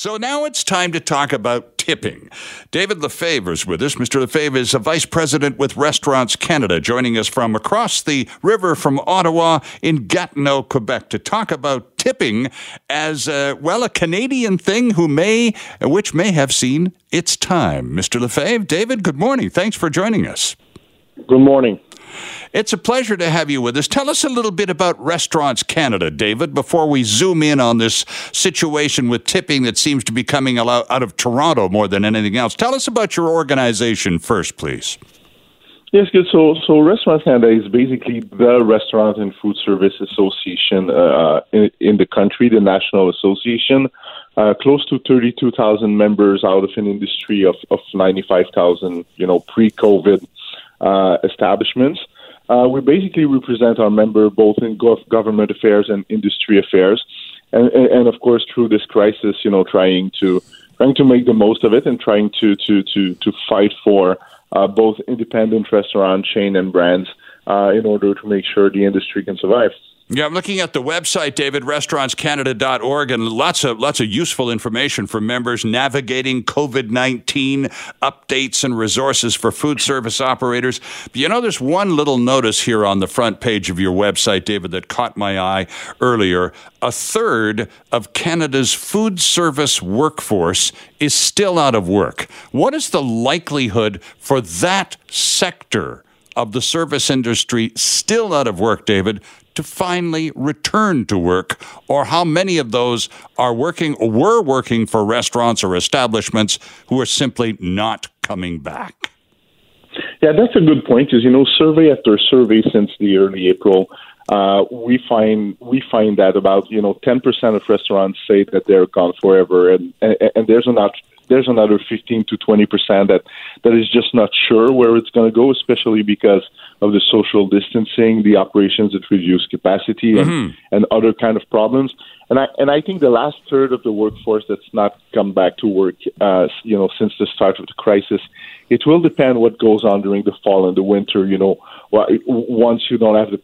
So now it's time to talk about tipping. David Lefebvre is with us. Mr. Lefebvre is a vice president with Restaurants Canada, joining us from across the river from Ottawa in Gatineau, Quebec, to talk about tipping as uh, well a Canadian thing who may, which may have seen its time. Mr. Lefebvre, David, good morning. Thanks for joining us. Good morning. It's a pleasure to have you with us. Tell us a little bit about Restaurants Canada, David, before we zoom in on this situation with tipping that seems to be coming out of Toronto more than anything else. Tell us about your organization first, please. Yes, good. So, so Restaurants Canada is basically the restaurant and food service association uh, in, in, the country, the national association. Uh, close to 32,000 members out of an industry of, of 95,000, you know, pre-COVID uh, establishments. Uh, we basically represent our member both in gov- government affairs and industry affairs, and, and, and, of course through this crisis, you know, trying to trying to make the most of it and trying to to to to fight for uh, both independent restaurant chain and brands uh, in order to make sure the industry can survive. Yeah, I'm looking at the website, David, restaurantscanada.org, and lots of lots of useful information for members navigating COVID-19 updates and resources for food service operators. But you know, there's one little notice here on the front page of your website, David, that caught my eye earlier. A third of Canada's food service workforce is still out of work. What is the likelihood for that sector? of the service industry still out of work, David, to finally return to work, or how many of those are working or were working for restaurants or establishments who are simply not coming back? Yeah, that's a good point. Because you know, survey after survey since the early April, uh, we find we find that about you know ten percent of restaurants say that they're gone forever, and and, and there's not there's another 15 to 20 percent that that is just not sure where it's going to go, especially because of the social distancing, the operations at reduced capacity, and, mm-hmm. and other kind of problems. And I and I think the last third of the workforce that's not come back to work, uh, you know, since the start of the crisis, it will depend what goes on during the fall and the winter. You know, once you don't have the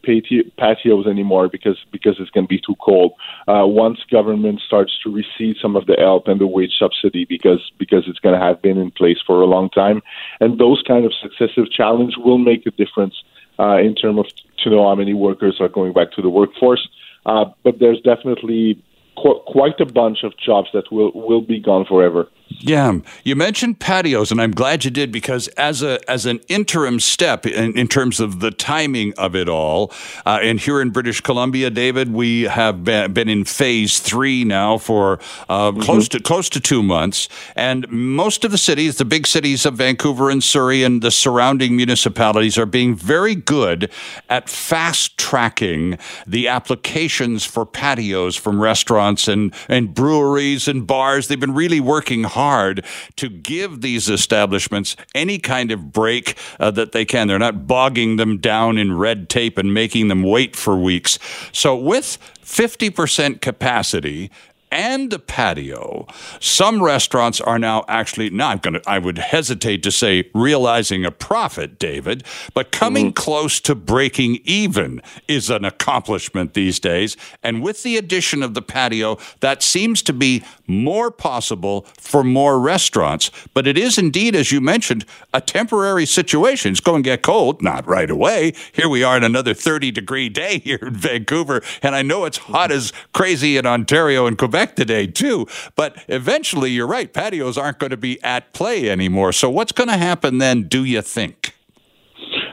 patios anymore because because it's going to be too cold. Uh, once government starts to recede some of the help and the wage subsidy because because it's going to have been in place for a long time, and those kind of successive challenge will make a difference uh, in terms of to know how many workers are going back to the workforce. Uh, but there's definitely qu- quite a bunch of jobs that will will be gone forever. Yeah, you mentioned patios, and I'm glad you did because as a as an interim step in, in terms of the timing of it all, uh, and here in British Columbia, David, we have been, been in phase three now for uh, mm-hmm. close to close to two months, and most of the cities, the big cities of Vancouver and Surrey and the surrounding municipalities, are being very good at fast tracking the applications for patios from restaurants and and breweries and bars. They've been really working hard to give these establishments any kind of break uh, that they can. They're not bogging them down in red tape and making them wait for weeks. So, with 50% capacity and the patio. Some restaurants are now actually not going to, I would hesitate to say realizing a profit, David, but coming mm-hmm. close to breaking even is an accomplishment these days. And with the addition of the patio, that seems to be more possible for more restaurants. But it is indeed, as you mentioned, a temporary situation. It's going to get cold, not right away. Here we are in another 30 degree day here in Vancouver. And I know it's hot as crazy in Ontario and Quebec Today, too. But eventually, you're right, patios aren't going to be at play anymore. So, what's going to happen then, do you think?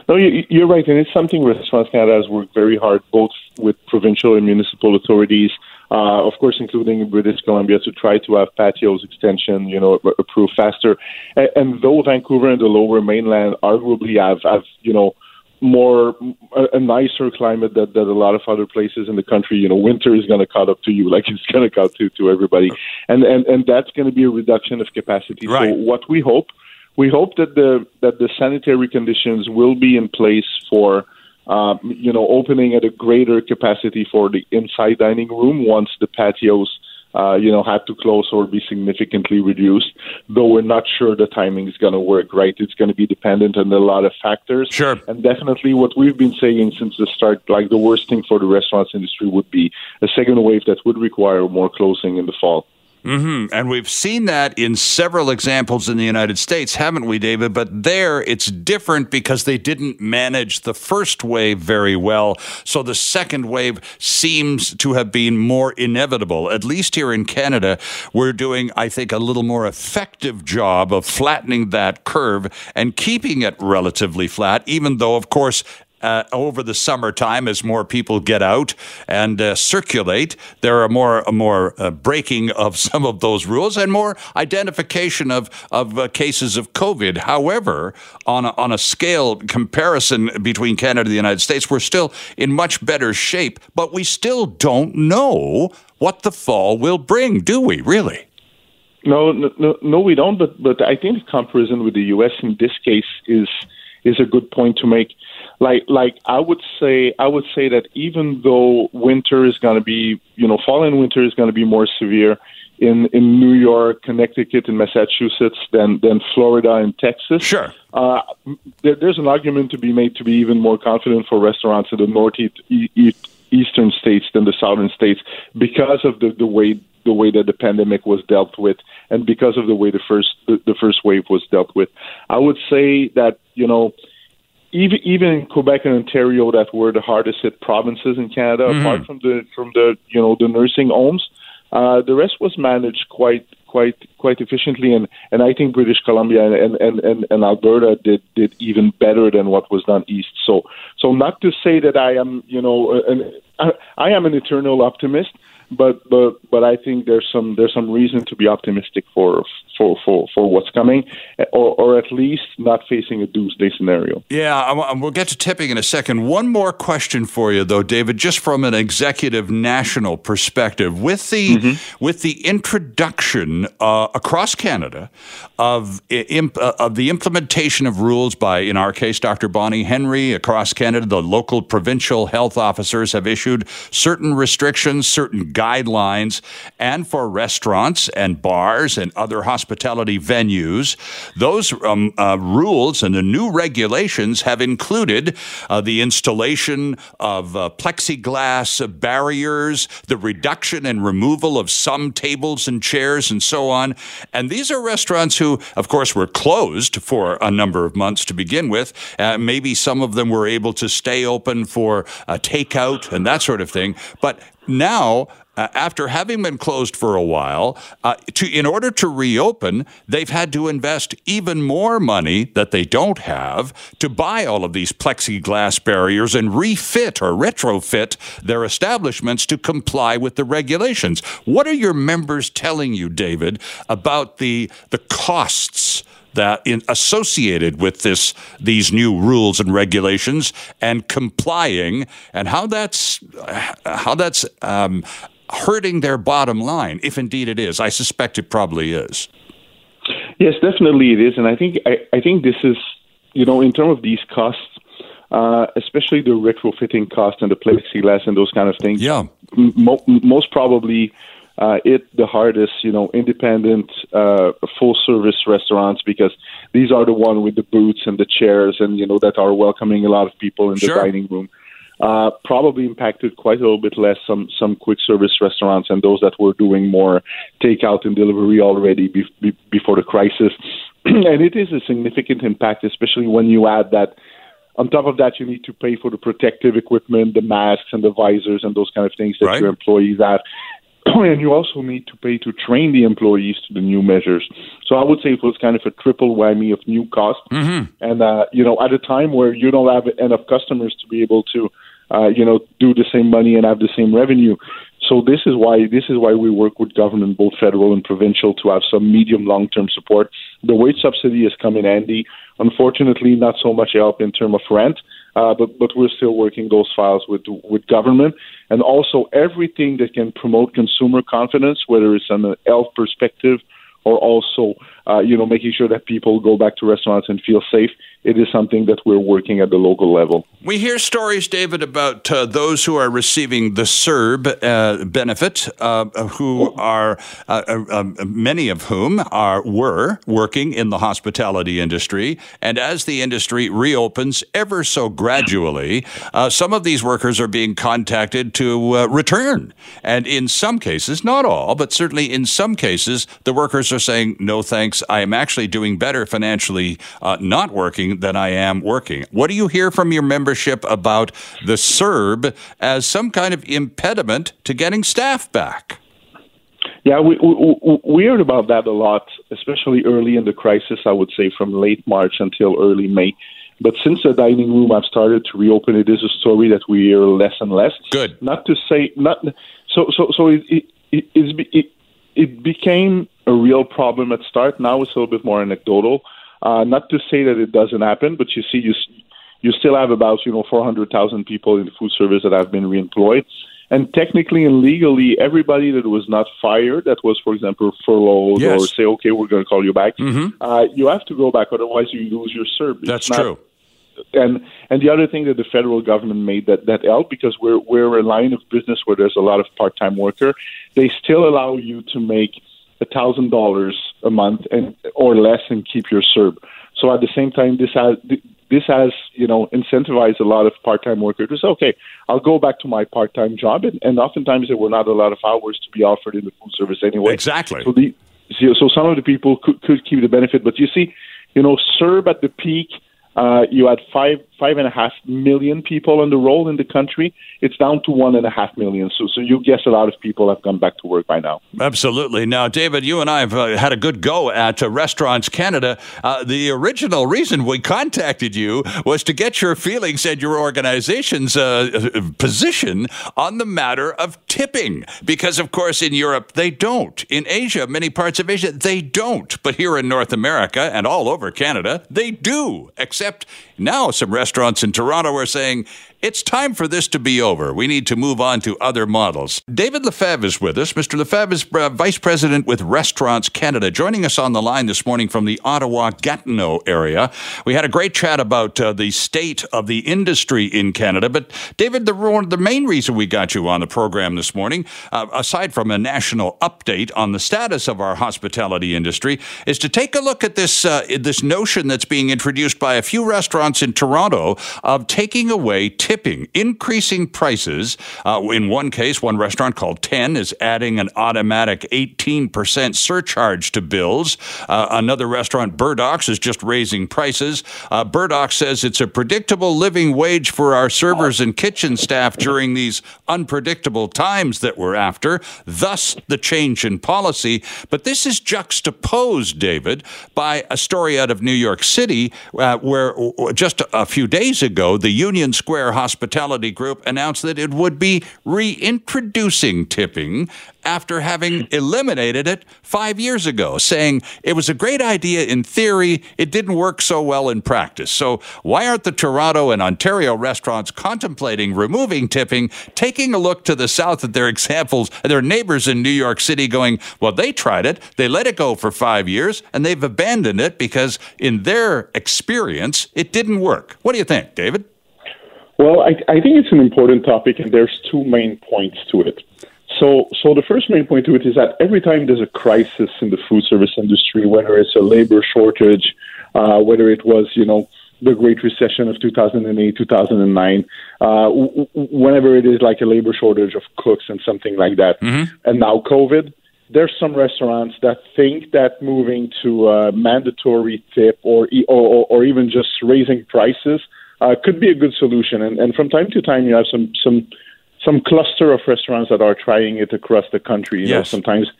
No, you're right, and it's something Restaurants Canada has worked very hard, both with provincial and municipal authorities, uh, of course, including British Columbia, to try to have patios extension, you know, approved faster. And, and though Vancouver and the Lower Mainland arguably have, have you know, more a, a nicer climate that, that a lot of other places in the country. You know, winter is going to cut up to you like it's going to cut to to everybody, and and and that's going to be a reduction of capacity. Right. So what we hope, we hope that the that the sanitary conditions will be in place for. Um, you know, opening at a greater capacity for the inside dining room once the patios uh, you know, had to close or be significantly reduced, though we're not sure the timing is going to work, right? It's going to be dependent on a lot of factors. Sure. And definitely what we've been saying since the start, like the worst thing for the restaurants industry would be a second wave that would require more closing in the fall. Mm-hmm. And we've seen that in several examples in the United States, haven't we, David? But there it's different because they didn't manage the first wave very well. So the second wave seems to have been more inevitable. At least here in Canada, we're doing, I think, a little more effective job of flattening that curve and keeping it relatively flat, even though, of course, uh, over the summertime as more people get out and uh, circulate. There are more more uh, breaking of some of those rules and more identification of of uh, cases of COVID. However, on a, on a scale comparison between Canada and the United States, we're still in much better shape, but we still don't know what the fall will bring, do we? Really? No, no, no, we don't. But but I think comparison with the U.S. in this case is is a good point to make like like I would say I would say that even though winter is going to be you know fall and winter is going to be more severe in in New York, Connecticut, and Massachusetts than than Florida and Texas. Sure. Uh, there, there's an argument to be made to be even more confident for restaurants in the northeast eastern states than the southern states because of the the way the way that the pandemic was dealt with and because of the way the first the, the first wave was dealt with. I would say that you know even even in Quebec and Ontario that were the hardest hit provinces in Canada, mm-hmm. apart from the from the you know the nursing homes, uh, the rest was managed quite quite quite efficiently, and, and I think British Columbia and, and, and, and Alberta did did even better than what was done east. So so not to say that I am you know an, I, I am an eternal optimist, but but but I think there's some there's some reason to be optimistic for for for, for what's coming, or or at least not facing a doomsday scenario. Yeah, we'll get to tipping in a second. One more question for you though, David, just from an executive national perspective, with the mm-hmm. with the introduction uh, across Canada of imp, uh, of the implementation of rules by, in our case, Dr. Bonnie Henry across Canada, the local provincial health officers have issued certain restrictions, certain guidelines, and for restaurants and bars and other hospitality venues. Those um, uh, rules and the new regulations have included uh, the installation of uh, plexiglass barriers, the reduction and removal of some tables and chairs, and so on. And these are restaurants who, of course, were closed for a number of months to begin with. Uh, maybe some of them were able to stay open for takeout and that sort of thing. But now uh, after having been closed for a while, uh, to in order to reopen, they've had to invest even more money that they don't have to buy all of these plexiglass barriers and refit or retrofit their establishments to comply with the regulations. What are your members telling you, David, about the the costs? That in, associated with this these new rules and regulations and complying and how that's how that's um, hurting their bottom line, if indeed it is. I suspect it probably is. Yes, definitely it is, and I think I, I think this is you know in terms of these costs, uh, especially the retrofitting cost and the plexiglass and those kind of things. Yeah, mo- most probably. Uh, it the hardest, you know, independent, uh, full service restaurants because these are the one with the boots and the chairs and you know that are welcoming a lot of people in the sure. dining room uh, probably impacted quite a little bit less some some quick service restaurants and those that were doing more takeout and delivery already be, be, before the crisis. and it is a significant impact, especially when you add that. On top of that, you need to pay for the protective equipment, the masks and the visors and those kind of things that right. your employees have. and you also need to pay to train the employees to the new measures. So I would say it was kind of a triple whammy of new cost. Mm-hmm. And uh, you know, at a time where you don't have enough customers to be able to, uh, you know, do the same money and have the same revenue. So this is why this is why we work with government, both federal and provincial, to have some medium long term support. The wage subsidy has come in handy. Unfortunately, not so much help in terms of rent. Uh, but but we're still working those files with with government. And also everything that can promote consumer confidence, whether it's on a health perspective or also uh, you know, making sure that people go back to restaurants and feel safe. It is something that we're working at the local level. We hear stories, David, about uh, those who are receiving the CERB uh, benefit, uh, who are uh, um, many of whom are were working in the hospitality industry, and as the industry reopens ever so gradually, some of these workers are being contacted to return, and in some cases, not all, but certainly in some cases, the workers are saying, "No, thanks. I am actually doing better financially uh, not working than I am working." What do you hear from your membership about the CERB as some kind of impediment to getting staff back. Yeah, we, we, we heard about that a lot, especially early in the crisis, I would say from late March until early May. But since the dining room I've started to reopen, it is a story that we hear less and less. Good. Not to say not so so so it it it, it, it became a real problem at start. Now it's a little bit more anecdotal. Uh, not to say that it doesn't happen, but you see, you you still have about you know 400,000 people in the food service that have been reemployed. And technically and legally, everybody that was not fired, that was, for example, furloughed yes. or say, okay, we're going to call you back, mm-hmm. uh, you have to go back, otherwise you lose your service. That's not, true. And and the other thing that the federal government made that that helped because we're we're a line of business where there's a lot of part time worker, they still allow you to make a thousand dollars a month and or less and keep your CERB. So at the same time, this has this has, you know, incentivized a lot of part-time workers to say, okay, I'll go back to my part-time job, and, and oftentimes there were not a lot of hours to be offered in the food service anyway. Exactly. So the so some of the people could, could keep the benefit, but you see, you know, CERB at the peak uh, you had five five and a half million people on the roll in the country. It's down to one and a half million. So, so you guess a lot of people have gone back to work by now. Absolutely. Now, David, you and I have uh, had a good go at uh, Restaurants Canada. Uh, the original reason we contacted you was to get your feelings and your organization's uh, position on the matter of tipping, because of course in Europe they don't. In Asia, many parts of Asia they don't, but here in North America and all over Canada they do. Except Except now some restaurants in Toronto are saying it's time for this to be over. We need to move on to other models. David Lefebvre is with us. Mr. Lefebvre is uh, Vice President with Restaurants Canada, joining us on the line this morning from the Ottawa Gatineau area. We had a great chat about uh, the state of the industry in Canada. But, David, the, the main reason we got you on the program this morning, uh, aside from a national update on the status of our hospitality industry, is to take a look at this, uh, this notion that's being introduced by a few restaurants in Toronto of taking away tipping, increasing prices. Uh, in one case, one restaurant called 10 is adding an automatic 18% surcharge to bills. Uh, another restaurant, Burdocks, is just raising prices. Uh, Burdock says it's a predictable living wage for our servers and kitchen staff during these unpredictable times that we're after, thus the change in policy. But this is juxtaposed, David, by a story out of New York City uh, where just a few days ago, the Union Square Hospitality Group announced that it would be reintroducing tipping after having eliminated it five years ago, saying it was a great idea in theory, it didn't work so well in practice. So, why aren't the Toronto and Ontario restaurants contemplating removing tipping, taking a look to the south at their examples, their neighbors in New York City going, well, they tried it, they let it go for five years, and they've abandoned it because, in their experience, it didn't work? What do you think, David? Well, I, I think it's an important topic, and there's two main points to it. So, so the first main point to it is that every time there's a crisis in the food service industry, whether it's a labor shortage, uh, whether it was, you know, the Great Recession of 2008, 2009, uh, w- whenever it is like a labor shortage of cooks and something like that, mm-hmm. and now COVID, there's some restaurants that think that moving to a mandatory tip or, or, or even just raising prices uh, could be a good solution. And, and from time to time, you have some some some cluster of restaurants that are trying it across the country. You yes. know, sometimes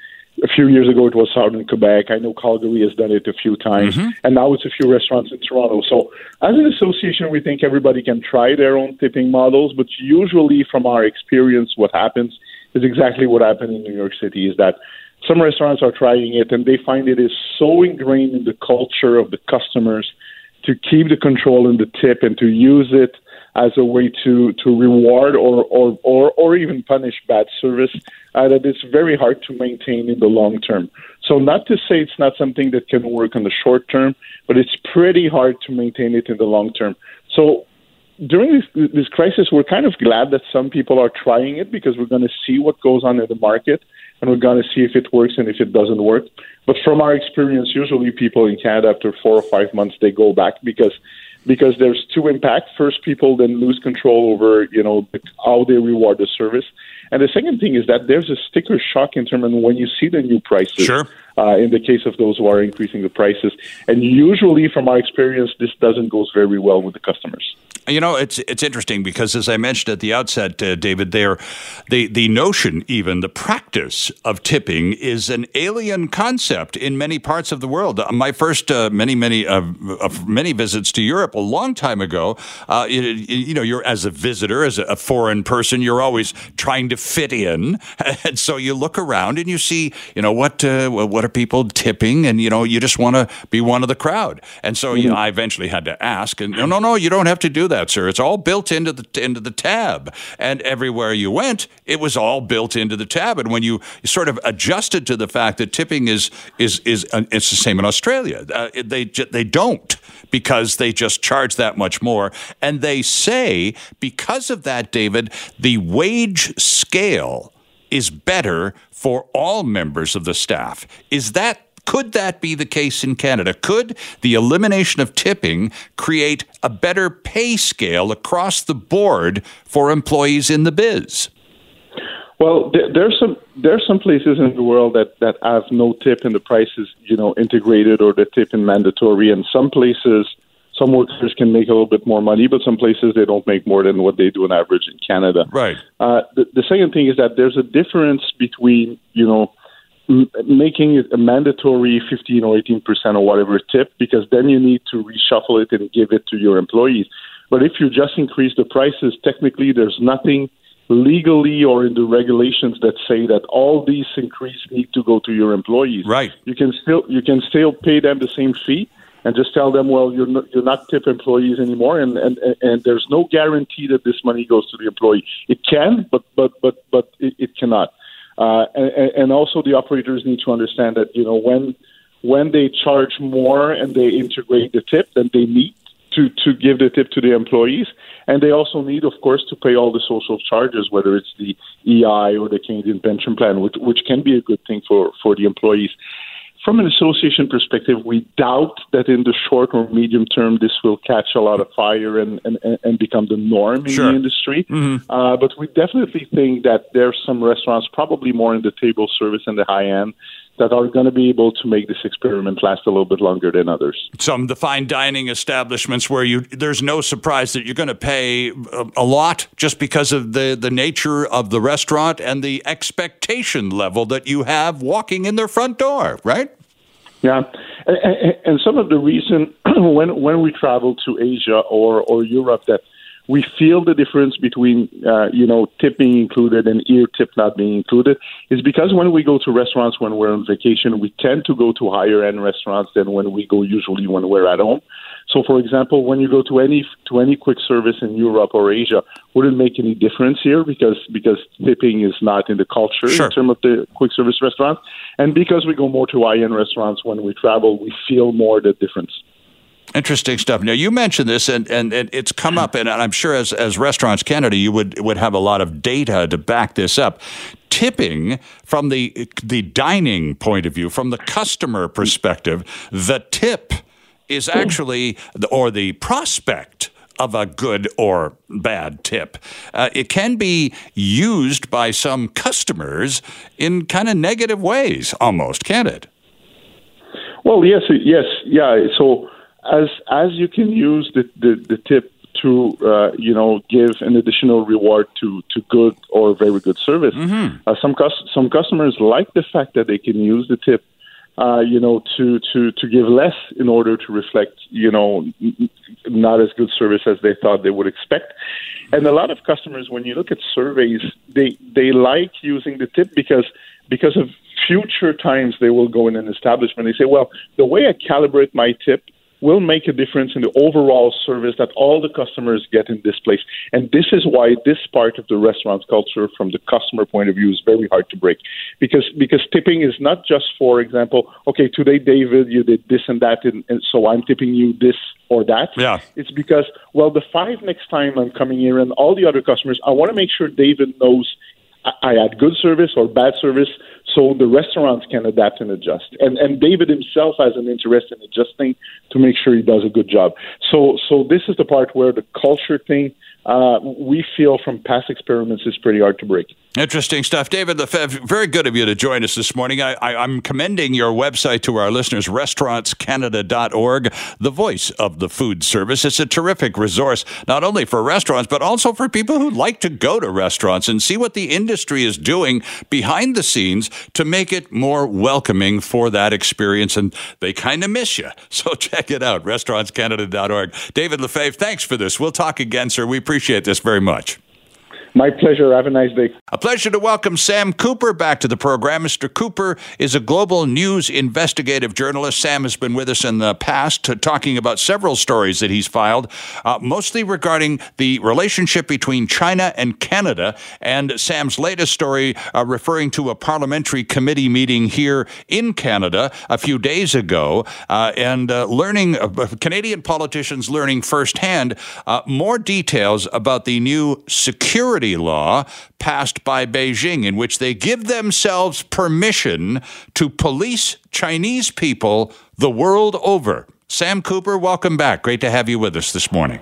a few years ago it was Southern Quebec. I know Calgary has done it a few times, mm-hmm. and now it's a few restaurants in Toronto. So, as an association, we think everybody can try their own tipping models. But usually, from our experience, what happens is exactly what happened in New York City: is that some restaurants are trying it, and they find it is so ingrained in the culture of the customers to keep the control in the tip and to use it as a way to, to reward or, or, or, or even punish bad service uh, that it's very hard to maintain in the long term. So, not to say it's not something that can work in the short term, but it's pretty hard to maintain it in the long term. So, during this, this crisis, we're kind of glad that some people are trying it because we're going to see what goes on in the market and we're going to see if it works and if it doesn't work. But from our experience, usually people in Canada after four or five months they go back because because there's two impacts. First, people then lose control over you know how they reward the service, and the second thing is that there's a sticker shock in terms of when you see the new prices. Sure. Uh, in the case of those who are increasing the prices, and usually, from our experience, this doesn't go very well with the customers. You know, it's it's interesting because as I mentioned at the outset, uh, David, there, the the notion, even the practice of tipping, is an alien concept in many parts of the world. Uh, my first uh, many many uh, many visits to Europe a long time ago. Uh, you, you, know, you're as a visitor, as a foreign person, you're always trying to fit in, and so you look around and you see, you know, what uh, what are people tipping, and you know, you just want to be one of the crowd. And so mm-hmm. you know, I eventually had to ask, and no, no, no, you don't have to do that that, sir. It's all built into the into the tab, and everywhere you went, it was all built into the tab. And when you sort of adjusted to the fact that tipping is is is uh, it's the same in Australia, uh, they they don't because they just charge that much more, and they say because of that, David, the wage scale is better for all members of the staff. Is that could that be the case in Canada? Could the elimination of tipping create a better pay scale across the board for employees in the biz? Well, there's some there's some places in the world that, that have no tip and the price is you know integrated or the tip is mandatory, and some places some workers can make a little bit more money, but some places they don't make more than what they do on average in Canada. Right. Uh, the, the second thing is that there's a difference between you know making it a mandatory 15 or 18 percent or whatever tip because then you need to reshuffle it and give it to your employees. But if you just increase the prices, technically there's nothing legally or in the regulations that say that all these increases need to go to your employees. Right. You can still you can still pay them the same fee and just tell them, well, you're not, you're not tip employees anymore, and, and and there's no guarantee that this money goes to the employee. It can, but but but but it, it cannot. Uh, and, and also the operators need to understand that you know when when they charge more and they integrate the tip, then they need to to give the tip to the employees, and they also need, of course, to pay all the social charges, whether it's the EI or the Canadian pension plan, which which can be a good thing for for the employees from an association perspective, we doubt that in the short or medium term this will catch a lot of fire and, and, and become the norm in sure. the industry. Mm-hmm. Uh, but we definitely think that there's some restaurants, probably more in the table service and the high end, that are going to be able to make this experiment last a little bit longer than others. Some the fine dining establishments where you there's no surprise that you're going to pay a, a, lot just because of the the nature of the restaurant and the expectation level that you have walking in their front door, right? Yeah, and, and some of the reason when when we travel to Asia or or Europe that we feel the difference between uh, you know tip being included and ear tip not being included is because when we go to restaurants when we're on vacation we tend to go to higher end restaurants than when we go usually when we're at home. So for example when you go to any to any quick service in Europe or Asia wouldn't make any difference here? Because because tipping is not in the culture sure. in terms of the quick service restaurants. And because we go more to high end restaurants when we travel we feel more the difference Interesting stuff. Now you mentioned this, and, and, and it's come up, and I'm sure as as Restaurants Canada, you would would have a lot of data to back this up. Tipping from the the dining point of view, from the customer perspective, the tip is actually or the prospect of a good or bad tip. Uh, it can be used by some customers in kind of negative ways, almost, can it? Well, yes, yes, yeah. So as as you can use the the, the tip to uh, you know give an additional reward to to good or very good service. Mm-hmm. Uh, some cus- some customers like the fact that they can use the tip. Uh, you know, to, to, to give less in order to reflect, you know, not as good service as they thought they would expect. And a lot of customers, when you look at surveys, they, they like using the tip because, because of future times they will go in an establishment. They say, well, the way I calibrate my tip will make a difference in the overall service that all the customers get in this place. And this is why this part of the restaurant culture, from the customer point of view, is very hard to break. Because because tipping is not just, for example, okay, today David, you did this and that, and, and so I'm tipping you this or that. Yeah. It's because well, the five next time I'm coming here, and all the other customers, I want to make sure David knows I had good service or bad service so the restaurants can adapt and adjust. And and David himself has an interest in adjusting to make sure he does a good job. So so this is the part where the culture thing uh, we feel from past experiments is pretty hard to break. Interesting stuff. David Lefebvre, very good of you to join us this morning. I, am commending your website to our listeners, restaurantscanada.org, the voice of the food service. It's a terrific resource, not only for restaurants, but also for people who like to go to restaurants and see what the industry is doing behind the scenes to make it more welcoming for that experience. And they kind of miss you. So check it out, restaurantscanada.org. David Lefebvre, thanks for this. We'll talk again, sir. We appreciate this very much. My pleasure. Have a nice day. A pleasure to welcome Sam Cooper back to the program. Mr. Cooper is a global news investigative journalist. Sam has been with us in the past talking about several stories that he's filed, uh, mostly regarding the relationship between China and Canada. And Sam's latest story uh, referring to a parliamentary committee meeting here in Canada a few days ago uh, and uh, learning, uh, Canadian politicians learning firsthand uh, more details about the new security law passed by Beijing, in which they give themselves permission to police Chinese people the world over. Sam Cooper, welcome back. Great to have you with us this morning.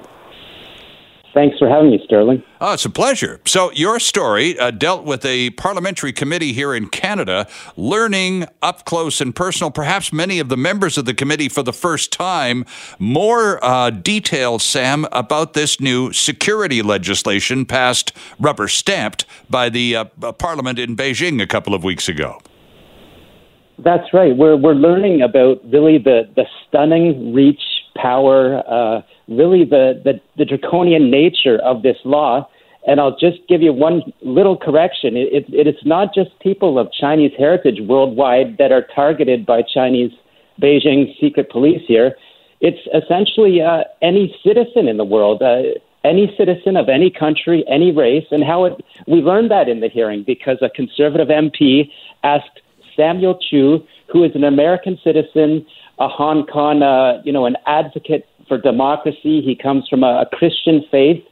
Thanks for having me, Sterling. Oh, it's a pleasure. So, your story uh, dealt with a parliamentary committee here in Canada, learning up close and personal, perhaps many of the members of the committee for the first time, more uh, details, Sam, about this new security legislation passed, rubber stamped, by the uh, parliament in Beijing a couple of weeks ago. That's right. We're, we're learning about really the, the stunning reach, power, uh, really the, the, the draconian nature of this law. And I'll just give you one little correction. It, it, it's not just people of Chinese heritage worldwide that are targeted by Chinese Beijing secret police here. It's essentially uh, any citizen in the world, uh, any citizen of any country, any race. And how it, we learned that in the hearing because a conservative MP asked Samuel Chu, who is an American citizen, a Hong Kong, uh, you know, an advocate for democracy. He comes from a, a Christian faith.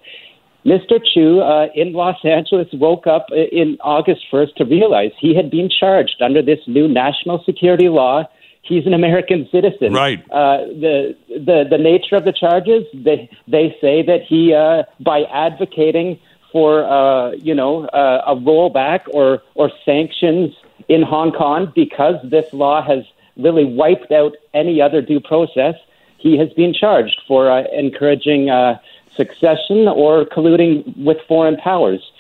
Mr. Chu uh, in Los Angeles woke up in August 1st to realize he had been charged under this new national security law. He's an American citizen. Right. Uh, the the the nature of the charges they they say that he uh, by advocating for uh, you know uh, a rollback or or sanctions in Hong Kong because this law has really wiped out any other due process he has been charged for uh, encouraging uh, succession or colluding with foreign powers.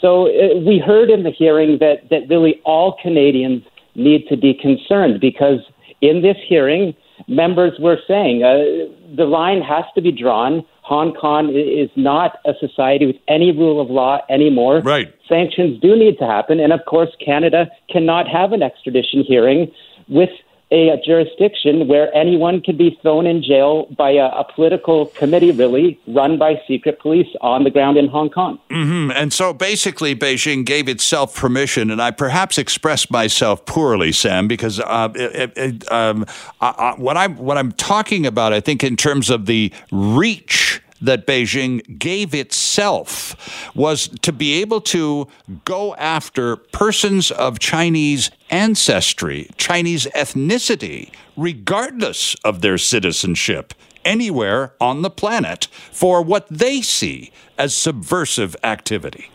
So uh, we heard in the hearing that, that really all Canadians need to be concerned because in this hearing, members were saying uh, the line has to be drawn. Hong Kong is not a society with any rule of law anymore. Right. Sanctions do need to happen. And of course, Canada cannot have an extradition hearing with a, a, jurisdiction where anyone can be thrown in jail by a, a, political committee, really, run by secret police on the ground in Hong Kong. Mm-hmm. And so basically, Beijing gave itself permission, and I perhaps expressed myself poorly, Sam, because uh, it, it, um, I, I, what, I'm, what I'm talking about, I think, in terms of the reach that Beijing gave itself was to be able to go after persons of Chinese ancestry, Chinese ethnicity, regardless of their citizenship, anywhere on the planet for what they see as subversive activity.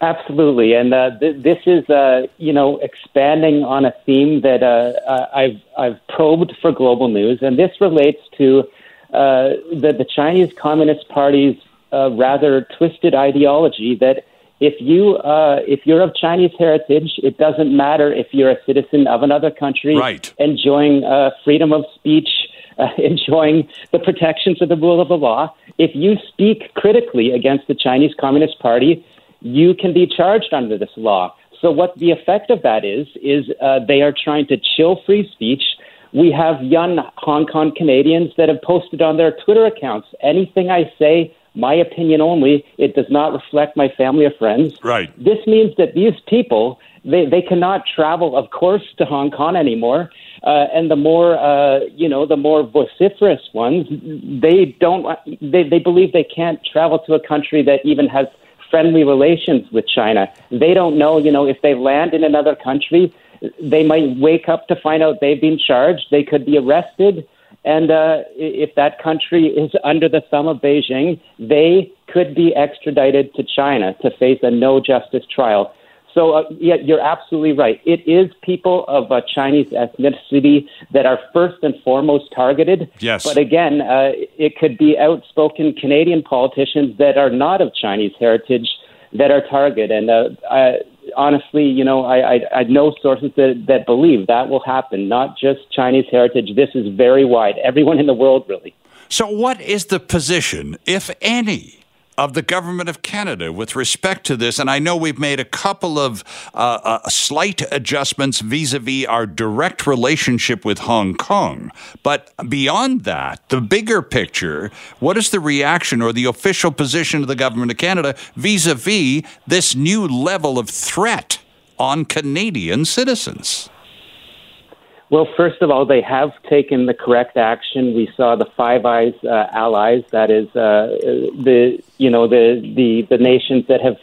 Absolutely, and uh, th- this is uh, you know expanding on a theme that uh, uh I've I've probed for global news, and this relates to uh, the, the Chinese Communist Party's uh, rather twisted ideology that if you uh, if you're of Chinese heritage, it doesn't matter if you're a citizen of another country, right. enjoying uh, freedom of speech, uh, enjoying the protections of the rule of the law. If you speak critically against the Chinese Communist Party, you can be charged under this law. So what the effect of that is is uh, they are trying to chill free speech We have young Hong Kong Canadians that have posted on their Twitter accounts anything I say, my opinion only, it does not reflect my family or friends. Right. This means that these people, they, they cannot travel, of course, to Hong Kong anymore. Uh, and the more, uh, you know, the more vociferous ones, they don't, they, they believe they can't travel to a country that even has friendly relations with China. They don't know, you know, if they land in another country, they might wake up to find out they've been charged. They could be arrested. And uh, if that country is under the thumb of Beijing, they could be extradited to China to face a no justice trial. So, uh, yeah, you're absolutely right. It is people of uh, Chinese ethnicity that are first and foremost targeted. Yes. But again, uh, it could be outspoken Canadian politicians that are not of Chinese heritage that are targeted. And uh, I, honestly, you know, I, I, I know sources that, that believe that will happen, not just Chinese heritage. This is very wide. Everyone in the world, really. So, what is the position, if any, of the government of Canada with respect to this. And I know we've made a couple of uh, uh, slight adjustments vis a vis our direct relationship with Hong Kong. But beyond that, the bigger picture, what is the reaction or the official position of the government of Canada vis a vis this new level of threat on Canadian citizens? Well, first of all, they have taken the correct action. We saw the Five Eyes uh, allies, that is, uh, the you know the the the nations that have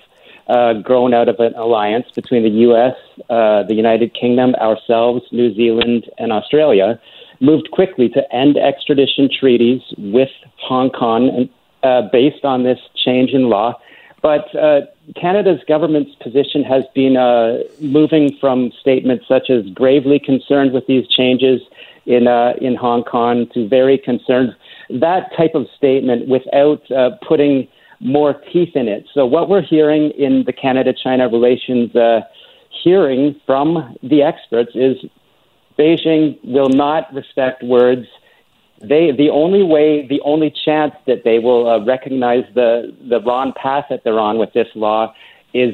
uh, grown out of an alliance between the U.S., uh, the United Kingdom, ourselves, New Zealand, and Australia, moved quickly to end extradition treaties with Hong Kong, uh, based on this change in law. But uh, Canada's government's position has been uh, moving from statements such as gravely concerned with these changes in uh, in Hong Kong to very concerned. That type of statement without uh, putting more teeth in it. So what we're hearing in the Canada-China relations uh, hearing from the experts is Beijing will not respect words they the only way, the only chance that they will uh, recognize the the wrong path that they're on with this law is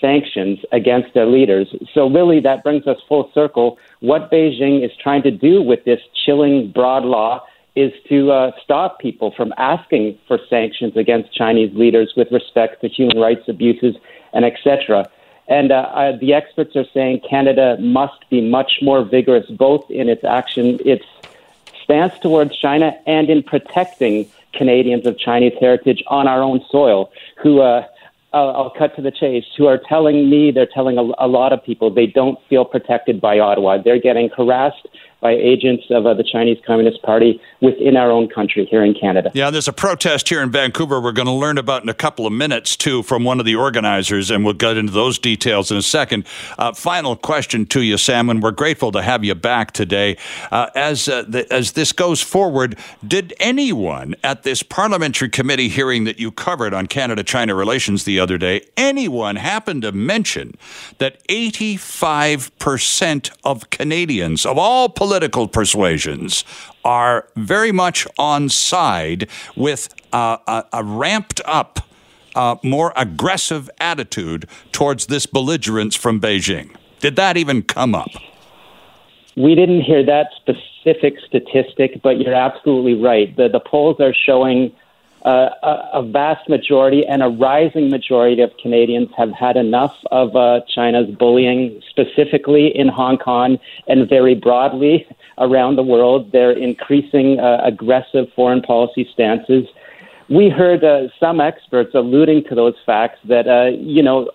sanctions against their leaders. So really, that brings us full circle. What Beijing is trying to do with this chilling broad law is to uh, stop people from asking for sanctions against Chinese leaders with respect to human rights abuses and etc. And uh, uh, the experts are saying Canada must be much more vigorous, both in its action, its stance towards China and in protecting Canadians of Chinese heritage on our own soil who, uh, I'll, I'll cut to the chase, who are telling me, they're telling a, a lot of people they don't feel protected by Ottawa. They're getting harassed by agents of uh, the Chinese Communist Party within our own country here in Canada. Yeah, there's a protest here in Vancouver we're going to learn about in a couple of minutes, too, from one of the organizers, and we'll get into those details in a second. Uh, final question to you, Sam, and we're grateful to have you back today. Uh, as, uh, the, as this goes forward, did anyone at this parliamentary committee hearing that you covered on Canada China relations the other day, anyone happen to mention that 85% of Canadians, of all political political persuasions are very much on side with uh, a, a, ramped up, uh, more aggressive attitude towards this belligerence from Beijing. Did that even come up? We didn't hear that specific statistic, but you're absolutely right. The, the polls are showing uh, a, vast majority and a rising majority of Canadians have had enough of uh, China's bullying, specifically in Hong Kong and very broadly around the world. Their increasing uh, aggressive foreign policy stances. We heard uh, some experts alluding to those facts that, uh, you know,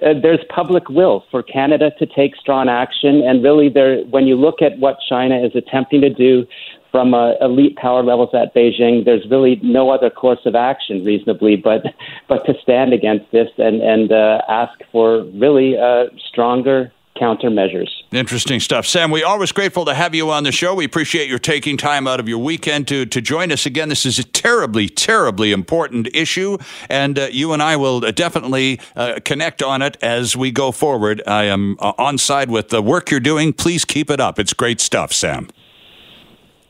uh, there's public will for Canada to take strong action. And really, there, when you look at what China is attempting to do from uh, elite power levels at Beijing, there's really no other course of action reasonably but but to stand against this and and uh, ask for really uh, stronger countermeasures. Interesting stuff. Sam, we're always grateful to have you on the show. We appreciate your taking time out of your weekend to, to join us again. This is a terribly, terribly important issue, and uh, you and I will definitely uh, connect on it as we go forward. I am uh, on side with the work you're doing. Please keep it up. It's great stuff, Sam.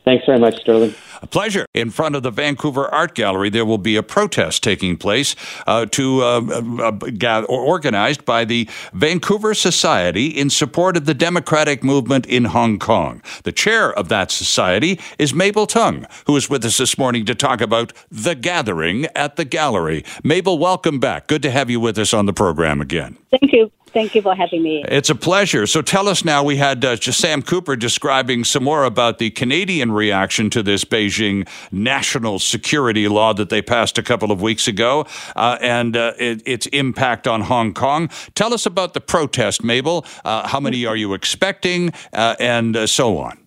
Thanks very much, Sterling. A pleasure. In front of the Vancouver Art Gallery, there will be a protest taking place uh, to uh, uh, uh organized by the Vancouver Society in support of the democratic movement in Hong Kong. The chair of that society is Mabel Tung, who is with us this morning to talk about the gathering at the gallery. Mabel, welcome back. Good to have you with us on the program again. Thank you. Thank you for having me. It's a pleasure. So tell us now. We had uh, Sam Cooper describing some more about the Canadian reaction to this Beijing national security law that they passed a couple of weeks ago uh, and uh, it, its impact on Hong Kong. Tell us about the protest, Mabel. Uh, how many are you expecting, uh, and uh, so on?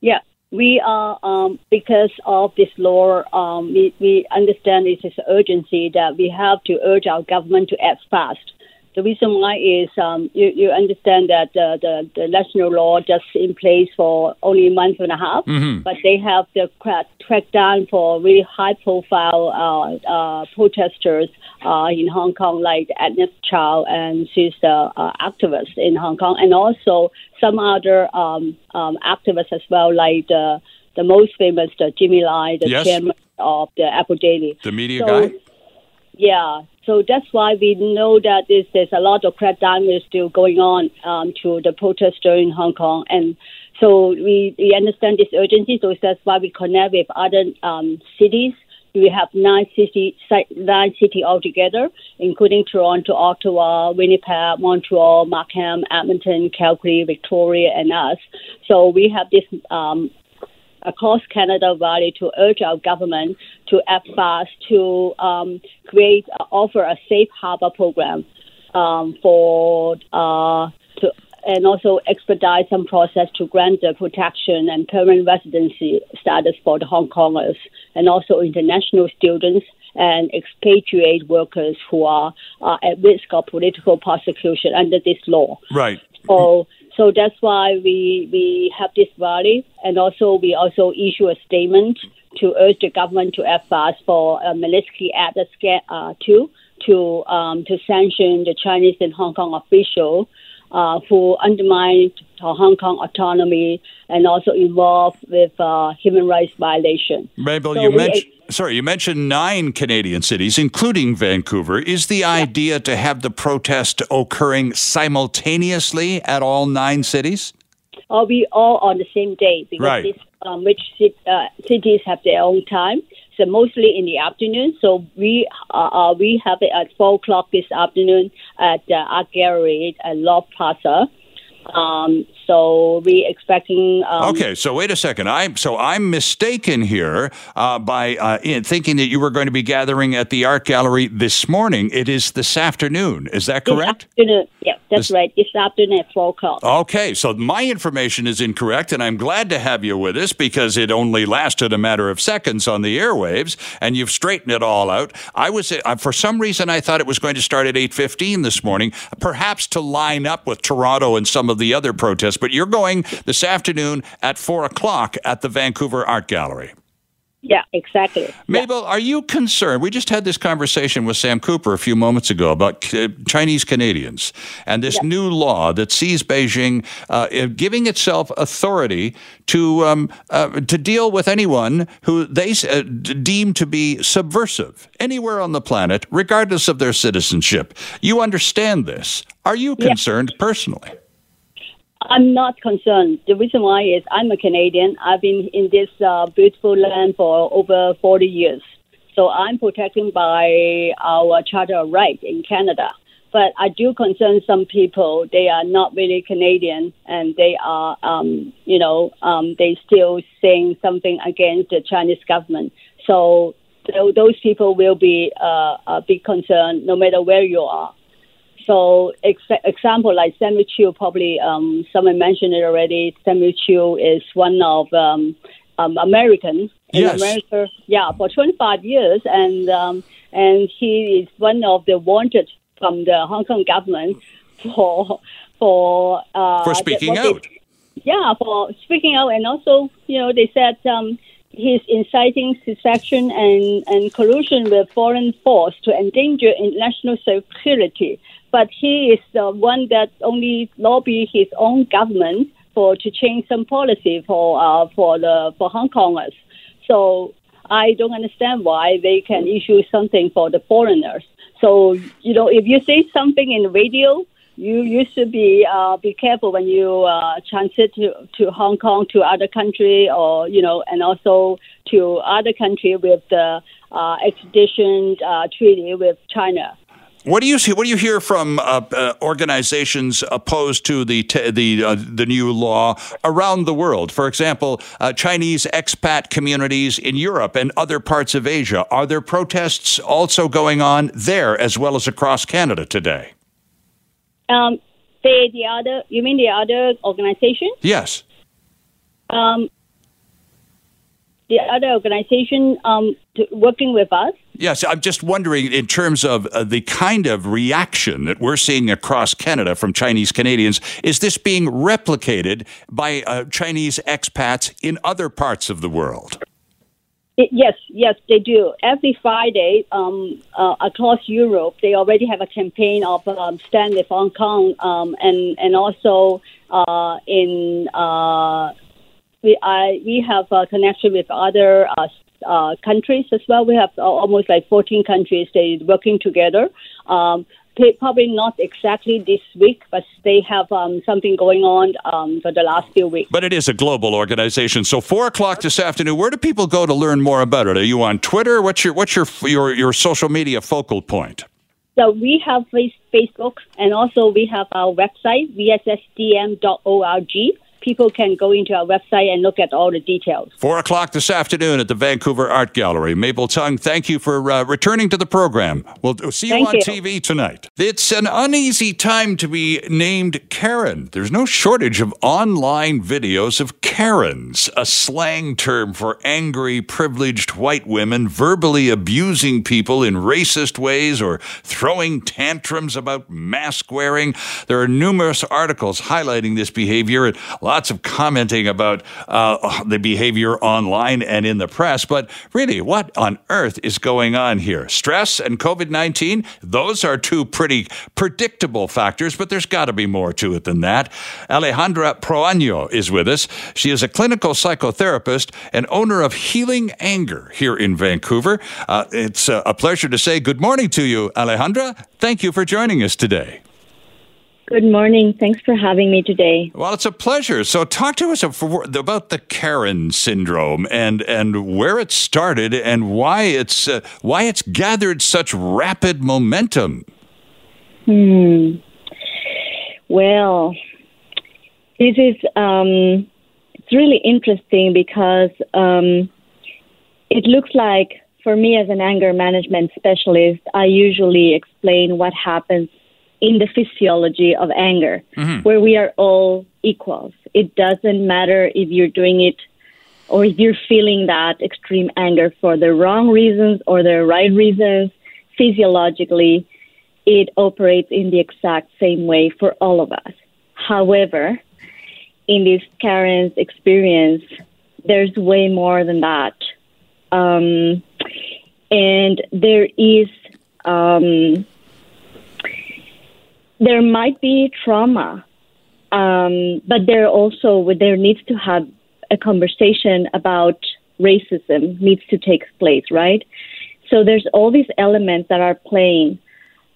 Yeah. We are um, because of this law. Um, we, we understand it is urgency that we have to urge our government to act fast the reason why is um, you, you understand that uh, the, the national law just in place for only a month and a half, mm-hmm. but they have the crack, track down for really high profile uh, uh, protesters uh, in Hong Kong, like Agnes Chow, and she's the uh, activist in Hong Kong, and also some other um, um, activists as well, like the, the most famous, the Jimmy Lai, the yes. chairman of the Apple Daily. The media so, guy? Yeah, so that's why we know that there's, there's a lot of crackdown is still going on um, to the protester in Hong Kong. And so we, we understand this urgency. So that's why we connect with other um, cities. We have nine city nine city altogether, including Toronto, Ottawa, Winnipeg, Montreal, Markham, Edmonton, Calgary, Victoria, and us. So we have this um, across Canada Valley to urge our government to act fast to um, create, uh, offer a safe harbor program um, for uh, to, and also expedite some process to grant the protection and permanent residency status for the Hong Kongers and also international students and expatriate workers who are uh, at risk of political prosecution under this law. Right. So so that's why we, we have this rally, and also we also issue a statement to urge the government to act fast for uh, Magnitsky Act uh, 2 to, um, to sanction the Chinese and Hong Kong officials uh, who undermined Hong Kong autonomy and also involved with uh, human rights violation. Mabel, so you mentioned sorry, you mentioned nine Canadian cities, including Vancouver. Is the yeah. idea to have the protest occurring simultaneously at all nine cities? Are we all on the same day? Because right. This, um, which uh, cities have their own time. So mostly in the afternoon. So we uh, uh, we have it at four o'clock this afternoon at the Art Gallery at Love Plaza. Um, so we expecting. Um, okay, so wait a second. I'm so I'm mistaken here uh, by uh, thinking that you were going to be gathering at the art gallery this morning. It is this afternoon. Is that correct? This afternoon. Yeah, that's this, right. This afternoon at four o'clock. Okay, so my information is incorrect, and I'm glad to have you with us because it only lasted a matter of seconds on the airwaves, and you've straightened it all out. I was uh, for some reason I thought it was going to start at eight fifteen this morning, perhaps to line up with Toronto and some of the other protests but you're going this afternoon at four o'clock at the Vancouver Art Gallery. Yeah, exactly. Mabel, yeah. are you concerned? We just had this conversation with Sam Cooper a few moments ago about Chinese Canadians and this yeah. new law that sees Beijing uh, giving itself authority to um, uh, to deal with anyone who they uh, deem to be subversive anywhere on the planet, regardless of their citizenship. You understand this? Are you concerned yeah. personally? I'm not concerned. The reason why is I'm a Canadian. I've been in this uh, beautiful land for over 40 years. So I'm protected by our Charter of Rights in Canada. But I do concern some people. They are not really Canadian, and they are, um, you know, um, they still saying something against the Chinese government. So those people will be uh, a big concern, no matter where you are. So, ex- example like Samuel Chu, probably um, someone mentioned it already. Samuel Chu is one of um, um, American in yes. America, yeah, for 25 years, and um, and he is one of the wanted from the Hong Kong government for for uh, for speaking the, out. They, yeah, for speaking out, and also you know they said um, he's inciting secession and, and collusion with foreign force to endanger national security but he is the one that only lobby his own government for to change some policy for uh, for the for Hong Kongers. So I don't understand why they can issue something for the foreigners. So you know, if you say something in the radio, you you should be uh, be careful when you uh, transit to, to Hong Kong to other country or you know, and also to other country with the uh, extradition uh, treaty with China. What do you see? What do you hear from uh, uh, organizations opposed to the te- the uh, the new law around the world? For example, uh, Chinese expat communities in Europe and other parts of Asia. Are there protests also going on there as well as across Canada today? Um, the the other, you mean the other organization? Yes. Um, the other organization um, to, working with us. Yes, I'm just wondering in terms of uh, the kind of reaction that we're seeing across Canada from Chinese Canadians, is this being replicated by uh, Chinese expats in other parts of the world? It, yes, yes, they do. Every Friday, um, uh, across Europe, they already have a campaign of um, Stand with Hong Kong, um, and and also uh, in uh, we I, we have a connection with other uh, uh, countries as well. We have almost like 14 countries they working together. Um, probably not exactly this week, but they have um, something going on um, for the last few weeks. But it is a global organization. So four o'clock this afternoon. Where do people go to learn more about it? Are you on Twitter? What's your what's your your, your social media focal point? So we have Facebook, and also we have our website vssdm.org people can go into our website and look at all the details. Four o'clock this afternoon at the Vancouver Art Gallery. Mabel Tung, thank you for uh, returning to the program. We'll see you thank on you. TV tonight. It's an uneasy time to be named Karen. There's no shortage of online videos of Karens, a slang term for angry, privileged white women verbally abusing people in racist ways or throwing tantrums about mask wearing. There are numerous articles highlighting this behavior lots of commenting about uh, the behavior online and in the press. But really, what on earth is going on here? Stress and COVID 19, those are two pretty predictable factors, but there's got to be more to it than that. Alejandra Proaño is with us. She is a clinical psychotherapist and owner of Healing Anger here in Vancouver. Uh, it's uh, a pleasure to say good morning to you, Alejandra. Thank you for joining us today. Good morning. Thanks for having me today. Well, it's a pleasure. So, talk to us about the Karen syndrome and and where it started and why it's uh, why it's gathered such rapid momentum. Hmm. Well, this is um, it's really interesting because um, it looks like for me as an anger management specialist, I usually explain what happens in the physiology of anger, mm-hmm. where we are all equals. It doesn't matter if you're doing it or if you're feeling that extreme anger for the wrong reasons or the right reasons. Physiologically, it operates in the exact same way for all of us. However, in this Karen's experience, there's way more than that. Um, and there is um, there might be trauma, um, but there also there needs to have a conversation about racism needs to take place, right? So there's all these elements that are playing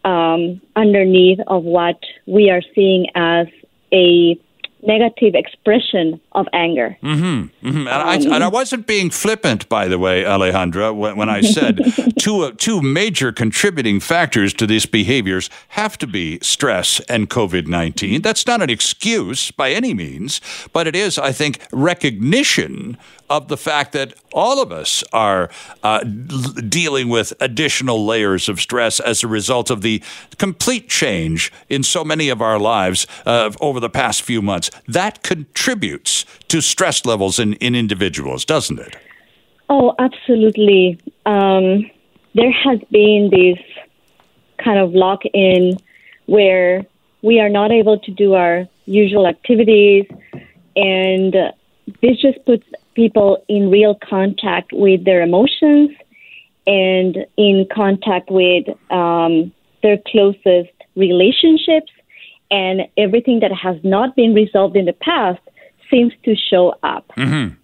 um, underneath of what we are seeing as a negative expression of anger. Mm-hmm, mm-hmm. And, I, and, I, wasn't being flippant, by the way, Alejandra, when, when I said two, uh, two major contributing factors to these behaviors have to be stress and COVID 19. That's not an excuse by any means, but it is, I think, recognition of the fact that all of us are uh, dealing with additional layers of stress as a result of the complete change in so many of our lives uh, over the past few months. That contributes to stress levels in, in individuals, doesn't it? Oh, absolutely. Um, there has been this kind of lock in where we are not able to do our usual activities and this just puts people in real contact with their emotions and in contact with um, their closest relationships and everything that has not been resolved in the past seems to show up. Mm-hmm.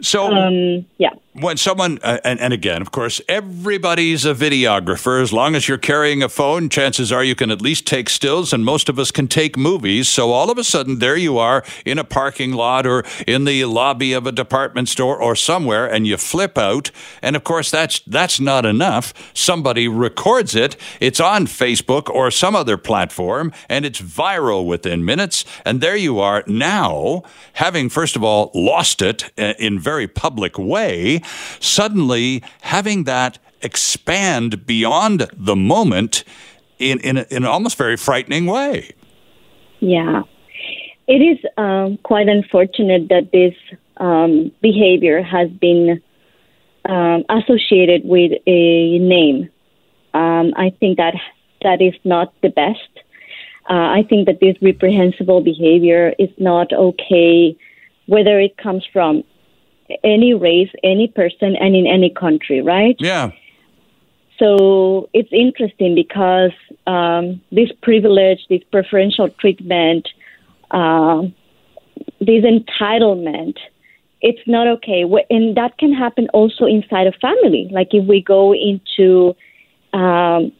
So, Um, yeah. When someone uh, and, and again of course everybody's a videographer. As long as you're carrying a phone chances are you can at least take stills and most of us can take movies. So all of a sudden there you are in a parking lot or in the lobby of a department store or somewhere and you flip out. And of course that's that's not enough. Somebody records it. It's on Facebook or some other platform and it's viral within minutes. And there you are now having first of all lost it uh, in very public way suddenly having that expand beyond the moment in, in, in an almost very frightening way. Yeah. It is um, quite unfortunate that this um, behavior has been um, associated with a name. Um, I think that that is not the best. Uh, I think that this reprehensible behavior is not okay, whether it comes from any race, any person, and in any country, right? Yeah. So it's interesting because um, this privilege, this preferential treatment, uh, this entitlement, it's not okay. And that can happen also inside a family. Like if we go into, um,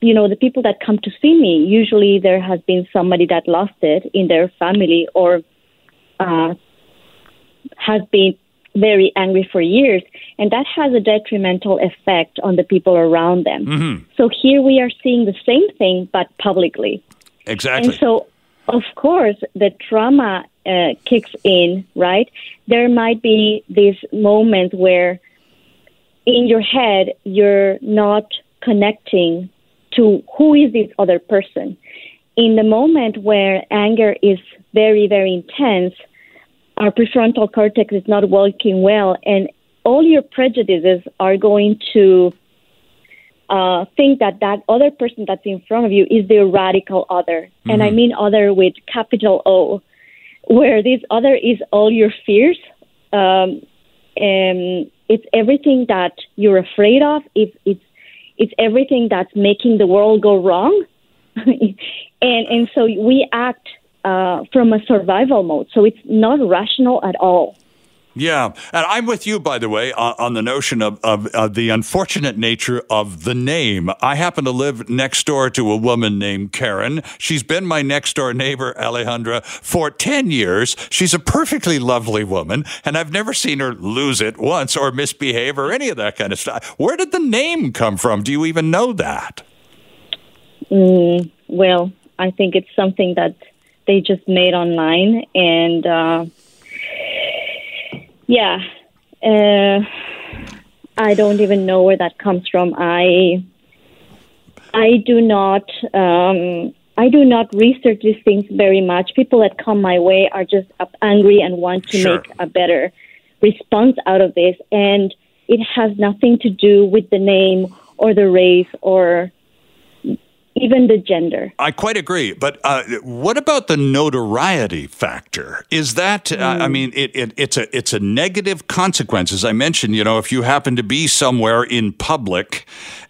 you know, the people that come to see me, usually there has been somebody that lost it in their family or uh, has been very angry for years, and that has a detrimental effect on the people around them. Mm-hmm. So here we are seeing the same thing, but publicly. Exactly. And so, of course, the trauma uh, kicks in, right? There might be this moment where in your head you're not connecting to who is this other person. In the moment where anger is very, very intense, our prefrontal cortex is not working well, and all your prejudices are going to uh, think that that other person that's in front of you is the radical other. Mm-hmm. And I mean other with capital O, where this other is all your fears. Um, and it's everything that you're afraid of. It's, it's, it's everything that's making the world go wrong. and, and so we act uh, from a survival mode. So it's not rational at all. Yeah, and I'm with you, by the way, on, on the notion of, of, of, the unfortunate nature of the name. I happen to live next door to a woman named Karen. She's been my next door neighbor, Alejandra, for 10 years. She's a perfectly lovely woman, and I've never seen her lose it once or misbehave or any of that kind of stuff. Where did the name come from? Do you even know that? Mm, well, I think it's something that they just made online and uh, yeah uh, i don't even know where that comes from. I i do not um, i do not research these things very much. People that come my way are just angry and want to Sure. make a better response out of this. And it has nothing to do with the name or the race or even the gender I quite agree. But uh, what about the notoriety factor? Is that, uh, I mean, it, it, it's, a, it's a negative consequence. As I mentioned, you know, if you happen to be somewhere in public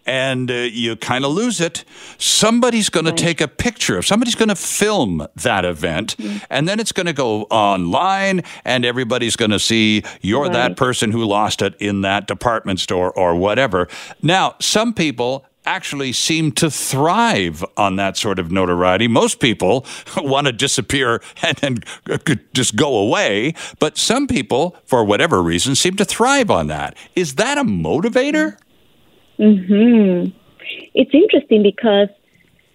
and uh, you kind of lose it, somebody's going to take a picture of, somebody's going to film that event, and then it's going to go online, and everybody's going to see you're that person who lost it in that department store or whatever. Now, some people actually seem to thrive on that sort of notoriety. Most people want to disappear and then just go away, but some people, for whatever reason, seem to thrive on that. Is that a motivator? Hmm. It's interesting because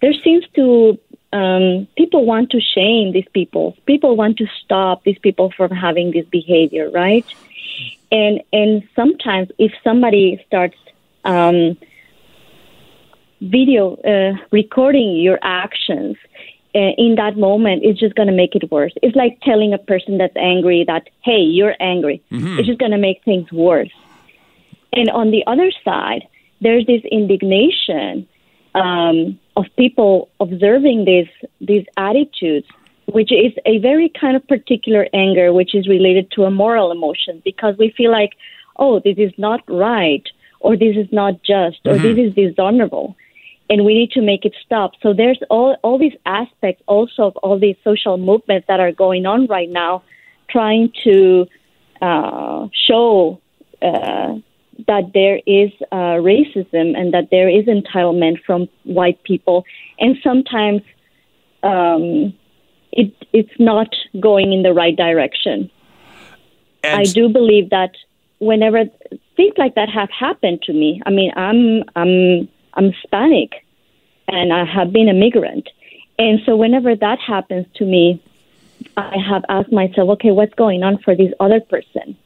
there seems to um, people want to shame these people. People want to stop these people from having this behavior, right? And and sometimes if somebody starts um, video uh, recording your actions uh, in that moment, it's just going to make it worse. It's like telling a person that's angry that, "Hey, you're angry." It's just going to make things worse. And on the other side, there's this indignation um, of people observing these these attitudes, which is a very kind of particular anger, which is related to a moral emotion, because we feel like, oh, this is not right, or this is not just, or this is dishonorable. And we need to make it stop. So there's all all these aspects also of all these social movements that are going on right now, trying to uh, show uh, that there is uh, racism and that there is entitlement from white people, and sometimes um, it it's not going in the right direction. And I do believe that whenever things like that have happened to me, I mean, I'm I'm I'm Hispanic, and I have been a migrant, and so whenever that happens to me, I have asked myself, okay, what's going on for this other person?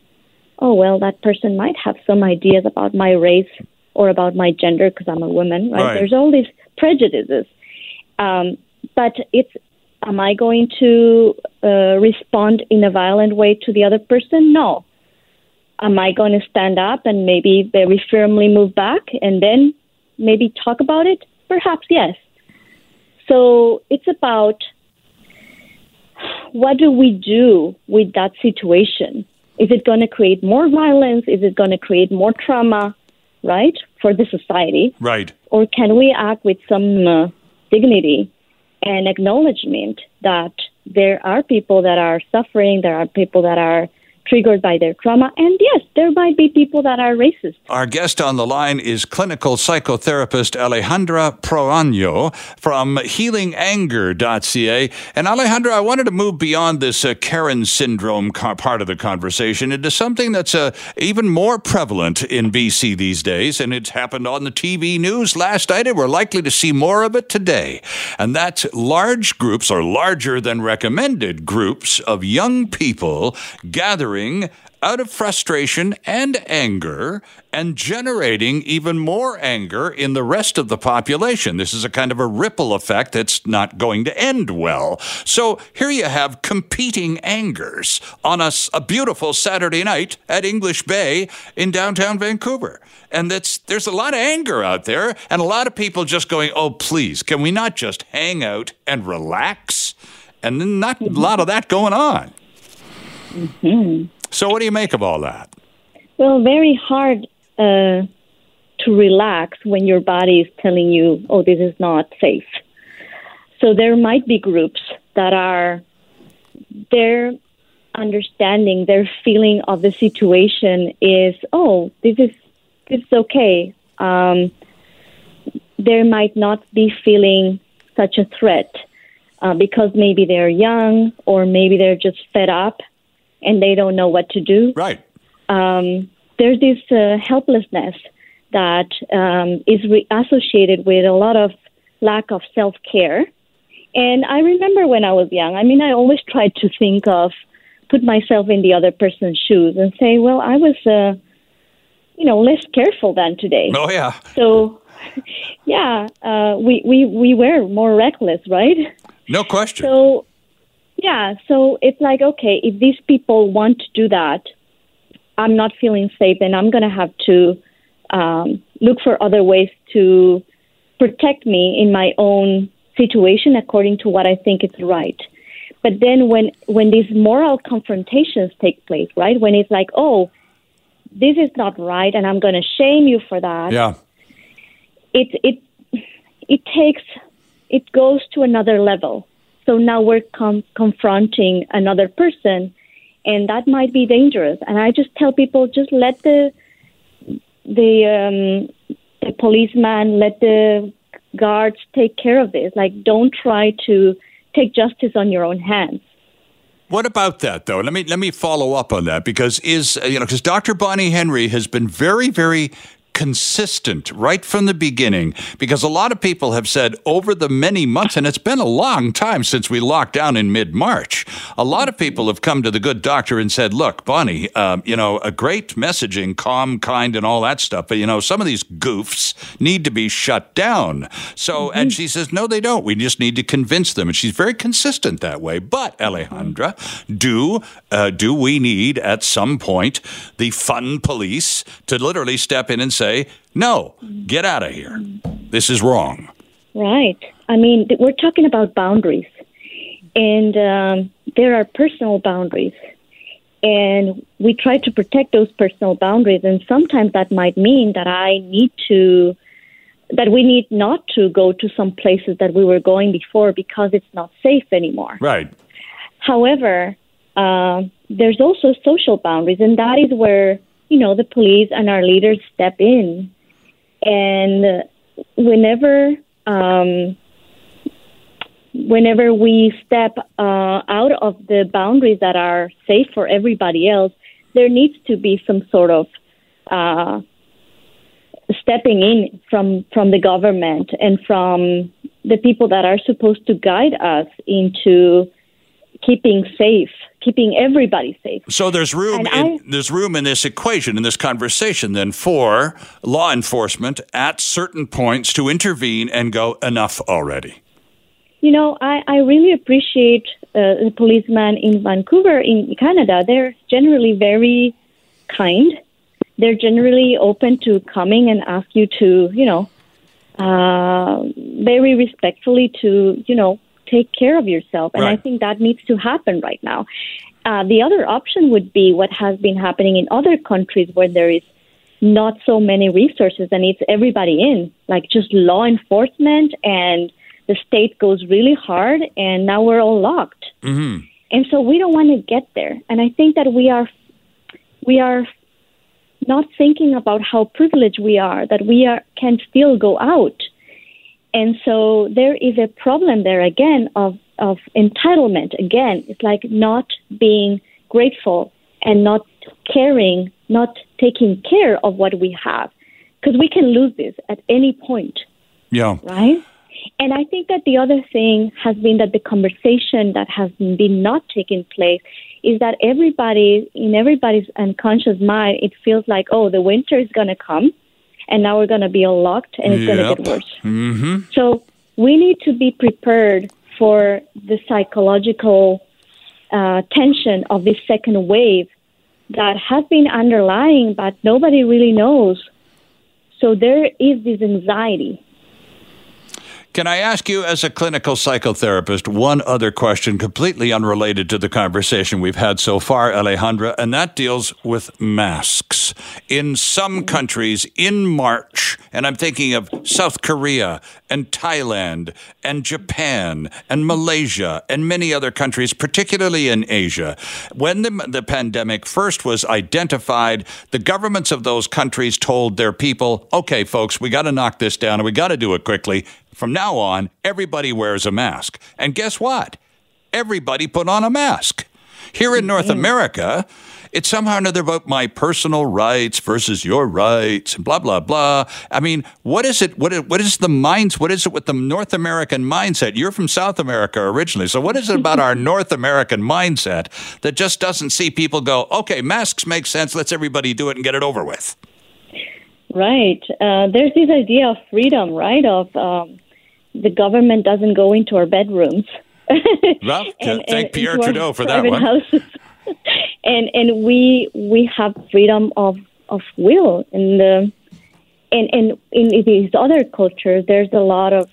Oh well, that person might have some ideas about my race or about my gender because I'm a woman, right? right? There's all these prejudices, um, but it's am I going to uh, respond in a violent way to the other person? No. Am I going to stand up and maybe very firmly move back and then maybe talk about it? Perhaps yes. So it's about what do we do with that situation? Is it going to create more violence? Is it going to create more trauma, right, for the society? Right. Or can we act with some uh, dignity and acknowledgement that there are people that are suffering, there are people that are triggered by their trauma. And yes, there might be people that are racist. Our guest on the line is clinical psychotherapist Alejandra Proaño from healinganger.ca. And Alejandra, I wanted to move beyond this uh, Karen syndrome part of the conversation into something that's uh, even more prevalent in BC these days. And it's happened on the TV news last night, and we're likely to see more of it today. And that's large groups or larger than recommended groups of young people gathering gathering out of frustration and anger and generating even more anger in the rest of the population. This is a kind of a ripple effect that's not going to end well. So here you have competing angers on a, a beautiful Saturday night at English Bay in downtown Vancouver. And that's, there's a lot of anger out there and a lot of people just going, oh, please, can we not just hang out and relax? And not a lot of that going on. Mm-hmm. So, what do you make of all that? Well, very hard uh, to relax when your body is telling you, oh, this is not safe. So, there might be groups that are, their understanding, their feeling of the situation is, oh, this is, this is okay. Um, there might not be feeling such a threat uh, because maybe they're young or maybe they're just fed up and they don't know what to do. Right. Um, there's this uh, helplessness that um, is re- associated with a lot of lack of self care. And I remember when I was young, I mean, I always tried to think of, put myself in the other person's shoes and say, well, I was, uh, you know, less careful than today. Oh, yeah. So, yeah, uh, we, we, we were more reckless, right? No question. So, yeah, so it's like, okay, if these people want to do that, I'm not feeling safe, then I'm going to have to um, look for other ways to protect me in my own situation according to what I think is right. But then when when these moral confrontations take place, right? When it's like, oh, this is not right, and I'm going to shame you for that. Yeah. It it it takes it goes to another level so now we're com- confronting another person, and that might be dangerous. And I just tell people just let the the um, the policeman, let the guards take care of this. Like, don't try to take justice on your own hands. What about that though? Let me let me follow up on that because is you know because Dr. Bonnie Henry has been very very consistent right from the beginning because a lot of people have said over the many months, and it's been a long time since we locked down in mid March, a lot of people have come to the good doctor and said, Look, Bonnie, um, you know, a great messaging, calm, kind, and all that stuff, but you know, some of these goofs need to be shut down. So, mm-hmm. and she says, No, they don't. We just need to convince them. And she's very consistent that way. But, Alejandra, do, uh, do we need at some point the fun police to literally step in and say, say, no, get out of here. This is wrong. Right. I mean, we're talking about boundaries, and um, there are personal boundaries. And we try to protect those personal boundaries, and sometimes that might mean that I need to that we need not to go to some places that we were going before because it's not safe anymore. Right. However, uh, there's also social boundaries, and that is where you know the police and our leaders step in. And whenever um, whenever we step uh, out of the boundaries that are safe for everybody else, there needs to be some sort of uh, stepping in from from the government and from the people that are supposed to guide us into keeping safe, keeping everybody safe. So there's room in, I, there's room in this equation in this conversation then for law enforcement at certain points to intervene and go enough already. You know, I, I really appreciate uh, the policemen in Vancouver, in Canada. They're generally very kind. They're generally open to coming and ask you to, you know, uh, very respectfully to, you know, take care of yourself. And right. I think that needs to happen right now. Uh, the other option would be what has been happening in other countries where there is not so many resources and it's everybody in, like just law enforcement and the state goes really hard, and now we're all locked. Mm-hmm. And so we don't want to get there. And I think that we are we are not thinking about how privileged we are that we are can still go out. And so there is a problem there again of of entitlement. Again, it's like not being grateful and not caring, not taking care of what we have, because we can lose this at any point. Yeah. Right. And I think that the other thing has been that the conversation that has been not taking place is that everybody, in everybody's unconscious mind, it feels like, oh, the winter is going to come and now we're going to be all locked and it's yep. going to get worse. Mm-hmm. So we need to be prepared for the psychological uh, tension of this second wave that has been underlying, but nobody really knows. So there is this anxiety can I ask you, as a clinical psychotherapist, one other question completely unrelated to the conversation we've had so far, Alejandra, and that deals with masks. In some mm-hmm. countries, in March, and I'm thinking of South Korea and Thailand and Japan and mm-hmm. Malaysia and many other countries, particularly in Asia, when the, the pandemic first was identified, the governments of those countries told their people, okay, folks, we got to knock this down and we got to do it quickly. From now on, everybody wears a mask. And guess what? Everybody put on a mask. Here in North mm-hmm. America, it's somehow or another about my personal rights versus your rights and blah blah blah. I mean, what is it? What is, what is the minds? What is it with the North American mindset? You're from South America originally, so what is it about our North American mindset that just doesn't see people go, okay, masks make sense. Let's everybody do it and get it over with. Right. Uh, there's this idea of freedom, right? Of um, the government doesn't go into our bedrooms. well, and, thank and Pierre Trudeau for that one. Houses. and and we we have freedom of of will and the and and in these other cultures there's a lot of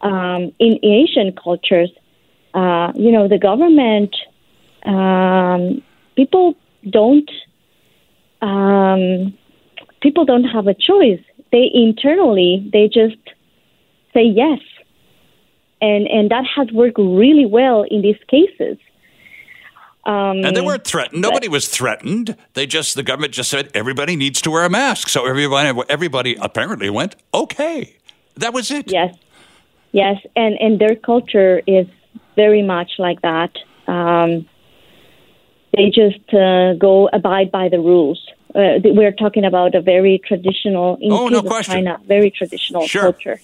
um, in Asian cultures uh, you know the government um, people don't um, people don't have a choice they internally they just say yes. And, and that has worked really well in these cases. Um, and they weren't threatened. Nobody was threatened. They just the government just said everybody needs to wear a mask. So everybody everybody apparently went okay. That was it. Yes, yes, and and their culture is very much like that. Um, they just uh, go abide by the rules. Uh, we're talking about a very traditional, in oh, no. China, very traditional sure. culture.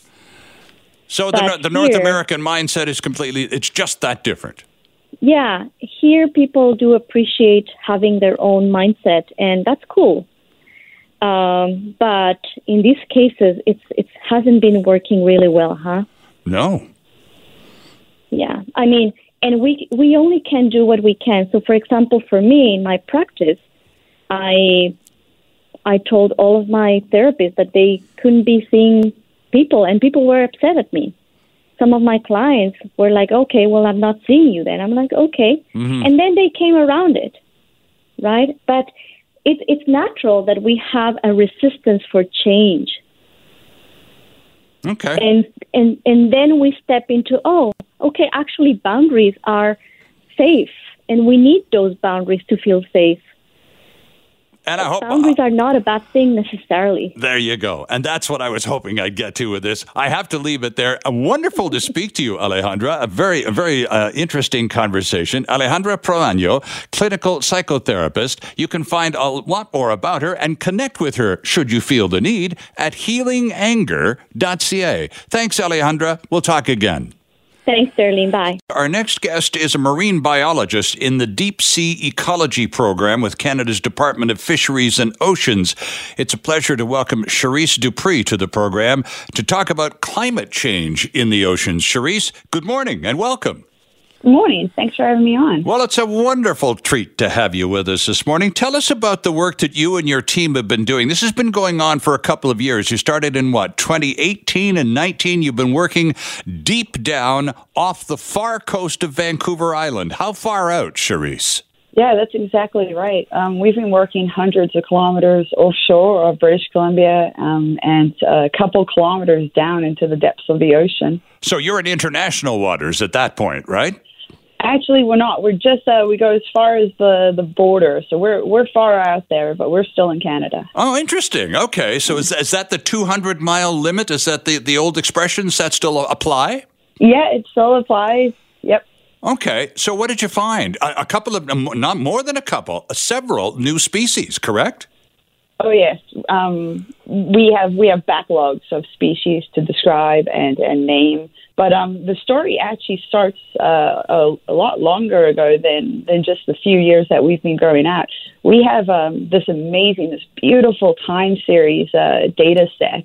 So the, the North American mindset is completely, it's just that different. Yeah, here people do appreciate having their own mindset, and that's cool. Um, but in these cases, it's it hasn't been working really well, huh? No. Yeah, I mean, and we we only can do what we can. So, for example, for me in my practice, I I told all of my therapists that they couldn't be seeing people, and people were upset at me. Some of my clients were like, "Okay, well, I'm not seeing you then." I'm like, "Okay," mm-hmm. and then they came around it, right? But it's it's natural that we have a resistance for change. Okay. And and and then we step into oh, okay, actually boundaries are safe and we need those boundaries to feel safe. And I hope boundaries are not a bad thing necessarily. There you go. And that's what I was hoping I'd get to with this. I have to leave it there. Wonderful to speak to you, Alejandra. A very, a very uh, interesting conversation. Alejandra Proaño, clinical psychotherapist. You can find a lot more about her and connect with her, should you feel the need, at healinganger.ca. Thanks, Alejandra. We'll talk again. Thanks, Sterling. Bye. Our next guest is a marine biologist in the Deep Sea Ecology Program with Canada's Department of Fisheries and Oceans. It's a pleasure to welcome Cherisse Du Preez to the program to talk about climate change in the oceans. Cherise, good morning and welcome. Good morning. Thanks for having me on. Well, it's a wonderful treat to have you with us this morning. Tell us about the work that you and your team have been doing. This has been going on for a couple of years. You started in what, 2018 and 19? You've been working deep down off the far coast of Vancouver Island. How far out, Cherisse? Yeah, that's exactly right. Um, we've been working hundreds of kilometers offshore of British Columbia um, and a couple kilometers down into the depths of the ocean. So you're in international waters at that point, right? Actually, we're not. We're just uh, we go as far as the the border, so we're we're far out there, but we're still in Canada. Oh, interesting. Okay, so is is that the 200 mile limit? Is that the the old expression? Does that still apply? Yeah, it still applies. Yep. Okay, so what did you find? A, a couple of, not more than a couple, uh, several new species, correct? Oh yes, um, we have we have backlogs of species to describe and and name. But um, the story actually starts uh, a, a, lot longer ago than, than just the few years that we've been growing out. We have um, this amazing, this beautiful time series uh, data set.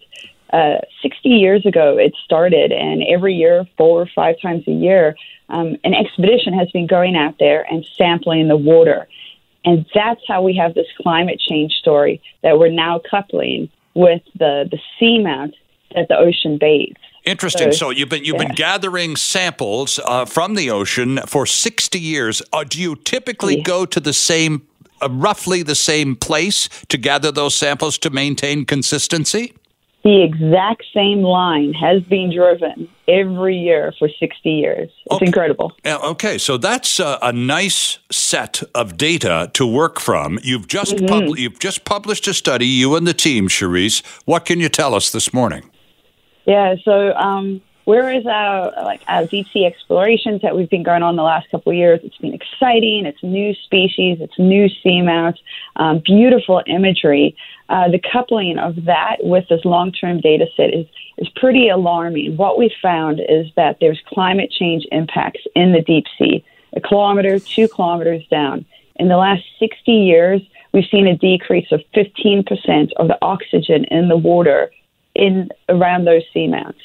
Uh, 60 years ago, it started, and every year, four or five times a year, um, an expedition has been going out there and sampling the water. And that's how we have this climate change story that we're now coupling with the, the seamount that the ocean bathes. Interesting. So, so you've been you've yeah. been gathering samples uh, from the ocean for sixty years. Uh, do you typically yeah. go to the same, uh, roughly the same place to gather those samples to maintain consistency? The exact same line has been driven every year for 60 years. It's okay. incredible. Okay, so that's a, a, nice set of data to work from. You've just mm-hmm. pub- you've just published a study, you and the team, Cherisse. What can you tell us this morning? Yeah, so um, whereas our like our deep sea explorations that we've been going on the last couple of years, it's been exciting. It's new species, it's new seamounts, um, beautiful imagery. Uh, the coupling of that with this long-term data set is is pretty alarming. What we found is that there's climate change impacts in the deep sea, a kilometer, two kilometers down. In the last 60 years, we've seen a decrease of 15% of the oxygen in the water in around those seamounts.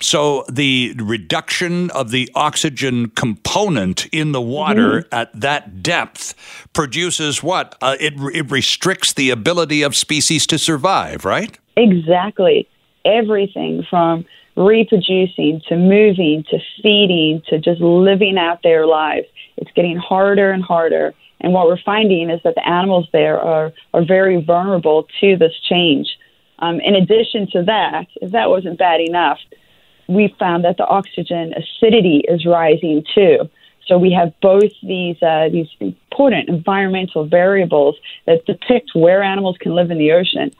So the reduction of the oxygen component in the water mm-hmm. at that depth produces what? Uh, it, it restricts the ability of species to survive, right? Exactly. Everything from reproducing to moving to feeding to just living out their lives. It's getting harder and harder. And what we're finding is that the animals there are, are very vulnerable to this change. Um, in addition to that, if that wasn't bad enough, we found that the oxygen acidity is rising too. So we have both these uh, these important environmental variables that depict where animals can live in the ocean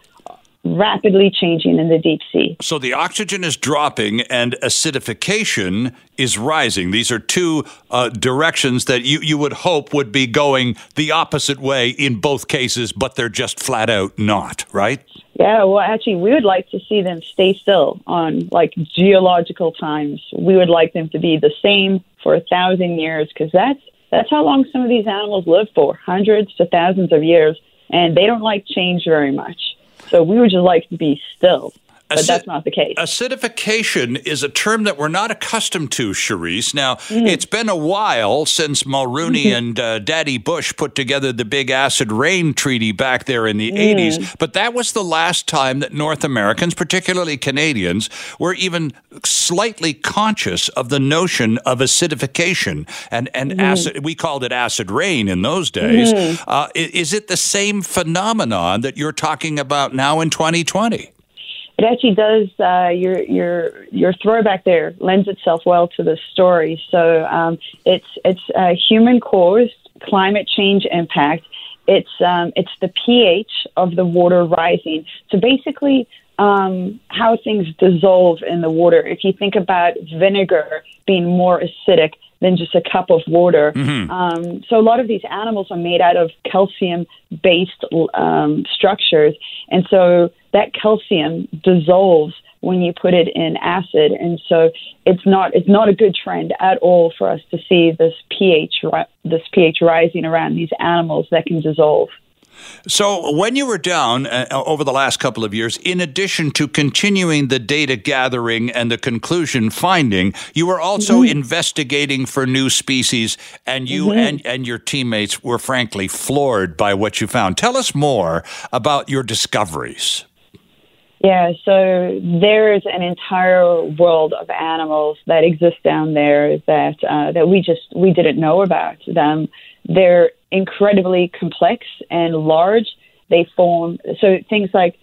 rapidly changing in the deep sea. So the oxygen is dropping and acidification is rising. These are two uh, directions that you, you would hope would be going the opposite way in both cases, but they're just flat out not, right? Yeah, well, actually, we would like to see them stay still on like geological times. We would like them to be the same for a thousand years because that's that's how long some of these animals live for, hundreds to thousands of years, and they don't like change very much. So we would just like to be still. But Acid- that's not the case. Acidification is a term that we're not accustomed to, Cherisse. Now, mm. it's been a while since Mulroney mm-hmm. and uh, Daddy Bush put together the big acid rain treaty back there in the mm. 80s, but that was the last time that North Americans, particularly Canadians, were even slightly conscious of the notion of acidification. And, and mm. acid, we called it acid rain in those days. Uh, is it the same phenomenon that you're talking about now in 2020? It actually does uh, your your your throwback there lends itself well to the story. So um, it's it's a human caused climate change impact. It's um, it's the pH of the water rising. So basically, um, how things dissolve in the water. If you think about vinegar being more acidic than just a cup of water, Mm-hmm. um, so a lot of these animals are made out of calcium-based um, structures, and so that calcium dissolves when you put it in acid, and so it's not it's not a good trend at all for us to see this pH this pH rising around these animals that can dissolve. So, when you were down uh, over the last couple of years, in addition to continuing the data gathering and the conclusion finding, you were also investigating for new species, and you and, and your teammates were frankly floored by what you found. Tell us more about your discoveries. Yeah, so there's an entire world of animals that exist down there that uh, that we just we didn't know about. Them, they're incredibly complex and large. They form so things like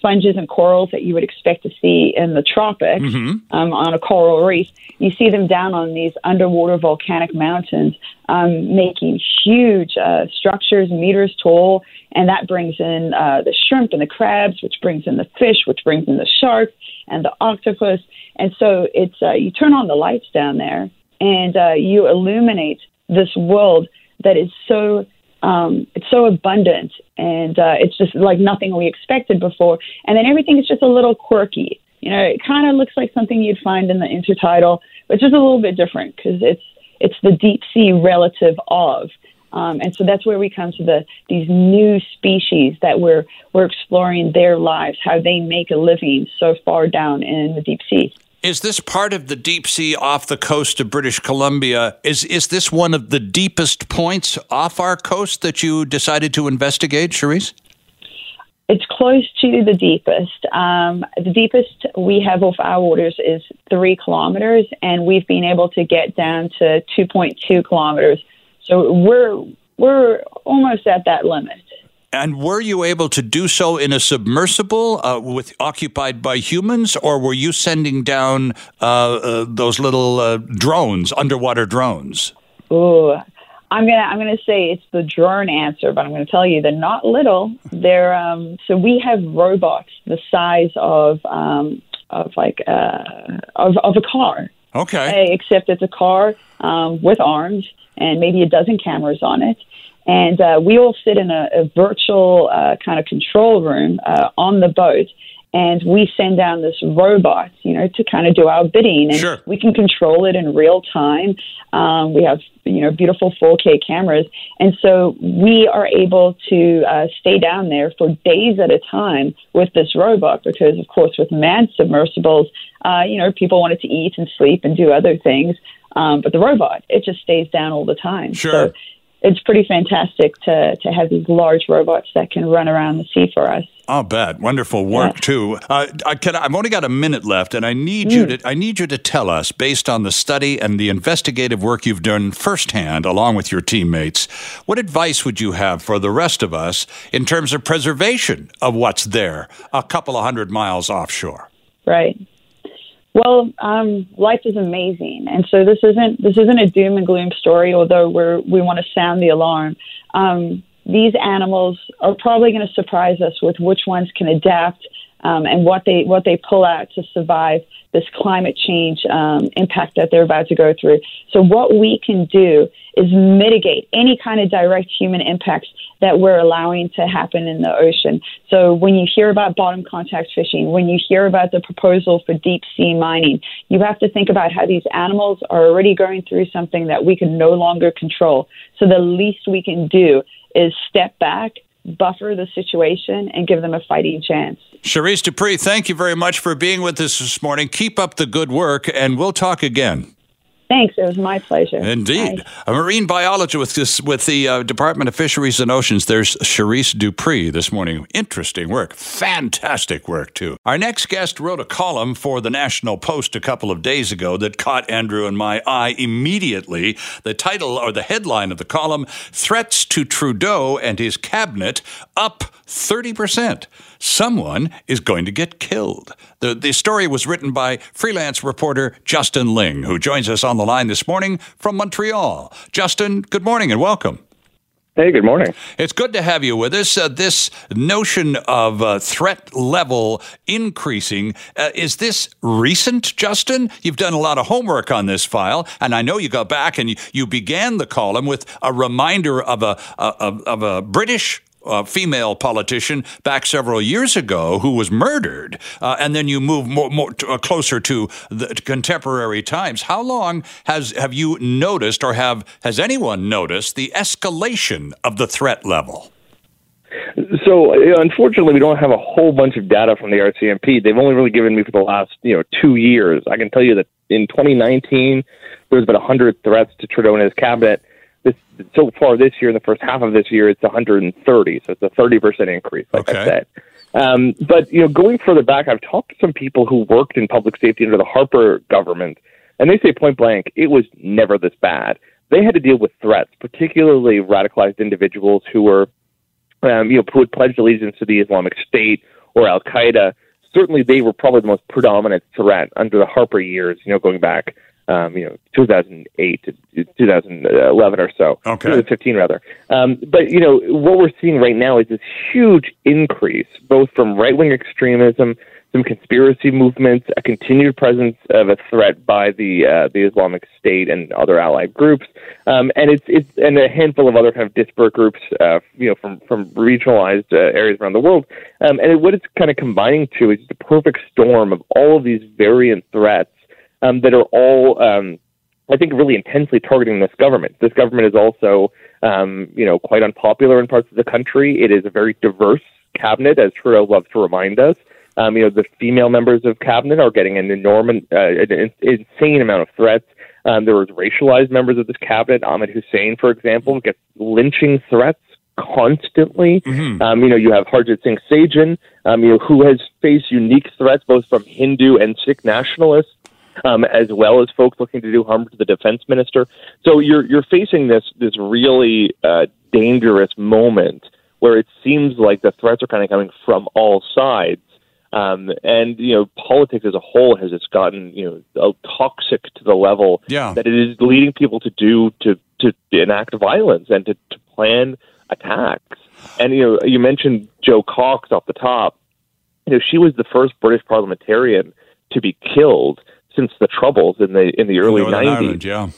sponges and corals that you would expect to see in the tropics um, on a coral reef. You see them down on these underwater volcanic mountains, um, making huge uh, structures, meters tall, and that brings in uh, the shrimp and the crabs, which brings in the fish, which brings in the shark and the octopus. And so it's uh, you turn on the lights down there, and uh, you illuminate this world that is so um, it's so abundant and uh, it's just like nothing we expected before. And then everything is just a little quirky. You know, it kind of looks like something you'd find in the intertidal, but just a little bit different because it's it's the deep sea relative of. Um, and so that's where we come to the these new species that we're we're exploring their lives, how they make a living so far down in the deep sea. Is this part of the deep sea off the coast of British Columbia? Is is this one of the deepest points off our coast that you decided to investigate, Cherisse? It's close to the deepest. Um, the deepest we have off our waters is three kilometers, and we've been able to get down to 2.2 kilometers. So we're we're almost at that limit. And were you able to do so in a submersible uh, with occupied by humans, or were you sending down uh, uh, those little uh, drones, underwater drones? Ooh, I'm gonna I'm gonna say it's the drone answer, but I'm gonna tell you they're not little. They're um, so we have robots the size of um, of like uh, of of a car. Okay. Except it's a car um, with arms and maybe a dozen cameras on it. And uh, we all sit in a, a virtual uh, kind of control room uh, on the boat, and we send down this robot, you know, to kind of do our bidding, and Sure. we can control it in real time. Um, we have, you know, beautiful 4K cameras, and so we are able to uh, stay down there for days at a time with this robot, because of course, with manned submersibles, uh, you know, people wanted to eat and sleep and do other things. Um, but the robot, it just stays down all the time. Sure. So it's pretty fantastic to, to have these large robots that can run around the sea for us. I'll bet. Wonderful work Yeah. too. Uh, I can, I've only got a minute left, and I need you to. I need you to tell us, based on the study and the investigative work you've done firsthand, along with your teammates, what advice would you have for the rest of us in terms of preservation of what's there, a couple of hundred miles offshore? Right. Well, um, life is amazing, and so this isn't this isn't a doom and gloom story. Although we're we want to sound the alarm, um, these animals are probably going to surprise us with which ones can adapt um, and what they what they pull out to survive this climate change um, impact that they're about to go through. So what we can do is mitigate any kind of direct human impacts that we're allowing to happen in the ocean. So when you hear about bottom contact fishing, when you hear about the proposal for deep sea mining, you have to think about how these animals are already going through something that we can no longer control. So the least we can do is step back, buffer the situation, and give them a fighting chance. Cherisse Du Preez, thank you very much for being with us this morning. Keep up the good work, and we'll talk again. Thanks. It was my pleasure. Indeed. A marine biologist with, this, with the uh, Department of Fisheries and Oceans. There's Cherisse Du Preez this morning. Interesting work. Fantastic work, too. Our next guest wrote a column for the National Post a couple of days ago that caught Andrew and my eye immediately. The title or the headline of the column Threats to Trudeau and his cabinet up 30%. Someone is going to get killed. The, the story was written by freelance reporter Justin Ling, who joins us on the line this morning from Montreal. Justin, good morning and welcome. Hey, good morning. It's good to have you with us. Uh, this notion of uh, threat level increasing, uh, is this recent, Justin? You've done a lot of homework on this file, and I know you got back and you, you began the column with a reminder of a, a of a British uh, female politician back several years ago who was murdered, uh, and then you move more, more to, uh, closer to the contemporary times. How long has have you noticed, or have has anyone noticed the escalation of the threat level? So, unfortunately, we don't have a whole bunch of data from the RCMP. They've only really given me for the last, you know, two years. I can tell you that in 2019, there was about 100 threats to Trudeau and his cabinet this so far this year in the first half of this year it's 130 so it's a 30% increase like okay. i said. Um, but you know going further back i've talked to some people who worked in public safety under the harper government and they say point blank it was never this bad. They had to deal with threats particularly radicalized individuals who were um, you know who had pledged allegiance to the islamic state or al qaeda. Certainly they were probably the most predominant threat under the harper years you know going back um, you know, 2008 to 2011 or so. Okay. 2015 rather. Um, but you know, what we're seeing right now is this huge increase, both from right wing extremism, some conspiracy movements, a continued presence of a threat by the uh, the Islamic State and other allied groups, um, and it's it's and a handful of other kind of disparate groups, uh, you know, from from regionalized uh, areas around the world. Um, and what it's kind of combining to is the perfect storm of all of these variant threats um, that are all, um, I think, really intensely targeting this government. This government is also, um, you know, quite unpopular in parts of the country. It is a very diverse cabinet, as Trudeau loves to remind us. Um, you know, the female members of cabinet are getting an enormous, uh, an insane amount of threats. Um, there was racialized members of this cabinet. Ahmed Hussen, for example, gets lynching threats constantly. Mm-hmm. Um, you know, you have Harjit Singh Sajjan, um, you know, who has faced unique threats both from Hindu and Sikh nationalists um, as well as folks looking to do harm to the defense minister. So you're you're facing this this really uh, dangerous moment where it seems like the threats are kind of coming from all sides. Um, and you know, politics as a whole has just gotten you know toxic to the level yeah. that it is leading people to do to to enact violence and to, to plan attacks. And you know, you mentioned Jo Cox off the top. You know, she was the first British parliamentarian to be killed since the Troubles in the in the early nineties. Yeah.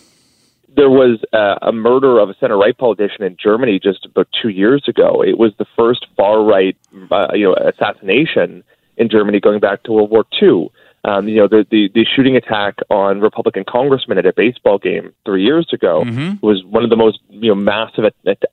There was uh, a murder of a center right politician in Germany just about two years ago. It was the first far right, uh, you know, assassination in Germany going back to World War II. Um, you know, the, the, the shooting attack on Republican congressmen at a baseball game three years ago mm-hmm. was one of the most you know massive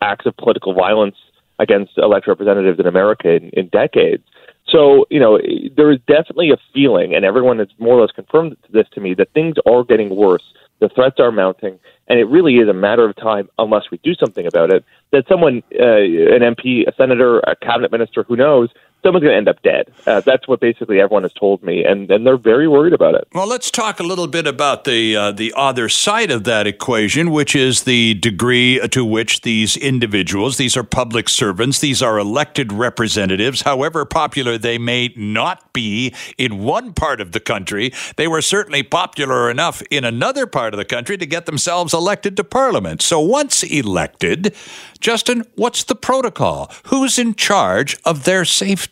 acts of political violence against elected representatives in America in, in decades. So, you know, there is definitely a feeling, and everyone has more or less confirmed this to me, that things are getting worse. The threats are mounting, and it really is a matter of time, unless we do something about it, that someone, uh, an MP, a senator, a cabinet minister, who knows, someone's going to end up dead. Uh, that's what basically everyone has told me, and, and they're very worried about it. Well, let's talk a little bit about the uh, the other side of that equation, which is the degree to which these individuals, these are public servants, these are elected representatives, however popular they may not be in one part of the country, they were certainly popular enough in another part of the country to get themselves elected to parliament. So once elected, Justin, what's the protocol? Who's in charge of their safety?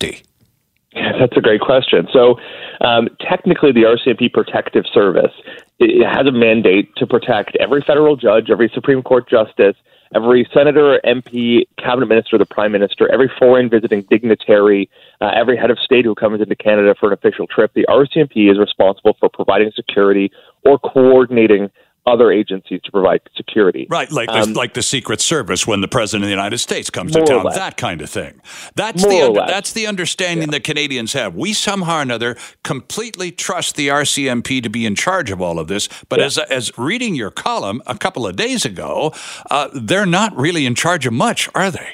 That's a great question. So, um, technically, the RCMP Protective Service it has a mandate to protect every federal judge, every Supreme Court justice, every senator, MP, cabinet minister, the prime minister, every foreign visiting dignitary, uh, every head of state who comes into Canada for an official trip. The RCMP is responsible for providing security or coordinating other agencies to provide security. Right, like um, the, like the Secret Service when the President of the United States comes to town, that kind of thing. That's more the under, that's the understanding yeah. that Canadians have. We somehow or another completely trust the RCMP to be in charge of all of this. But yeah. as as reading your column a couple of days ago, uh, they're not really in charge of much, are they?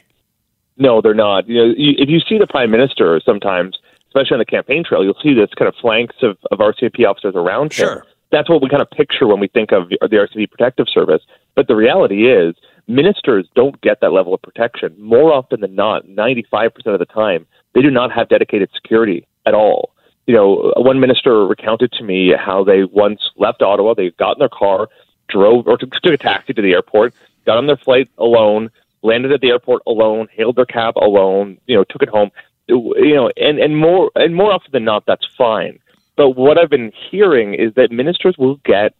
No, they're not. You know, if you see the Prime Minister sometimes, especially on the campaign trail, you'll see this kind of flanks of, of RCMP officers around him. sure. him that's what we kind of picture when we think of the RCMP Protective Service. But the reality is ministers don't get that level of protection. More often than not, 95% of the time, they do not have dedicated security at all. You know, one minister recounted to me how they once left Ottawa, they got in their car, drove or took a taxi to the airport, got on their flight alone, landed at the airport alone, hailed their cab alone, you know, took it home. You know, and, and more and more often than not, that's fine. But what I've been hearing is that ministers will get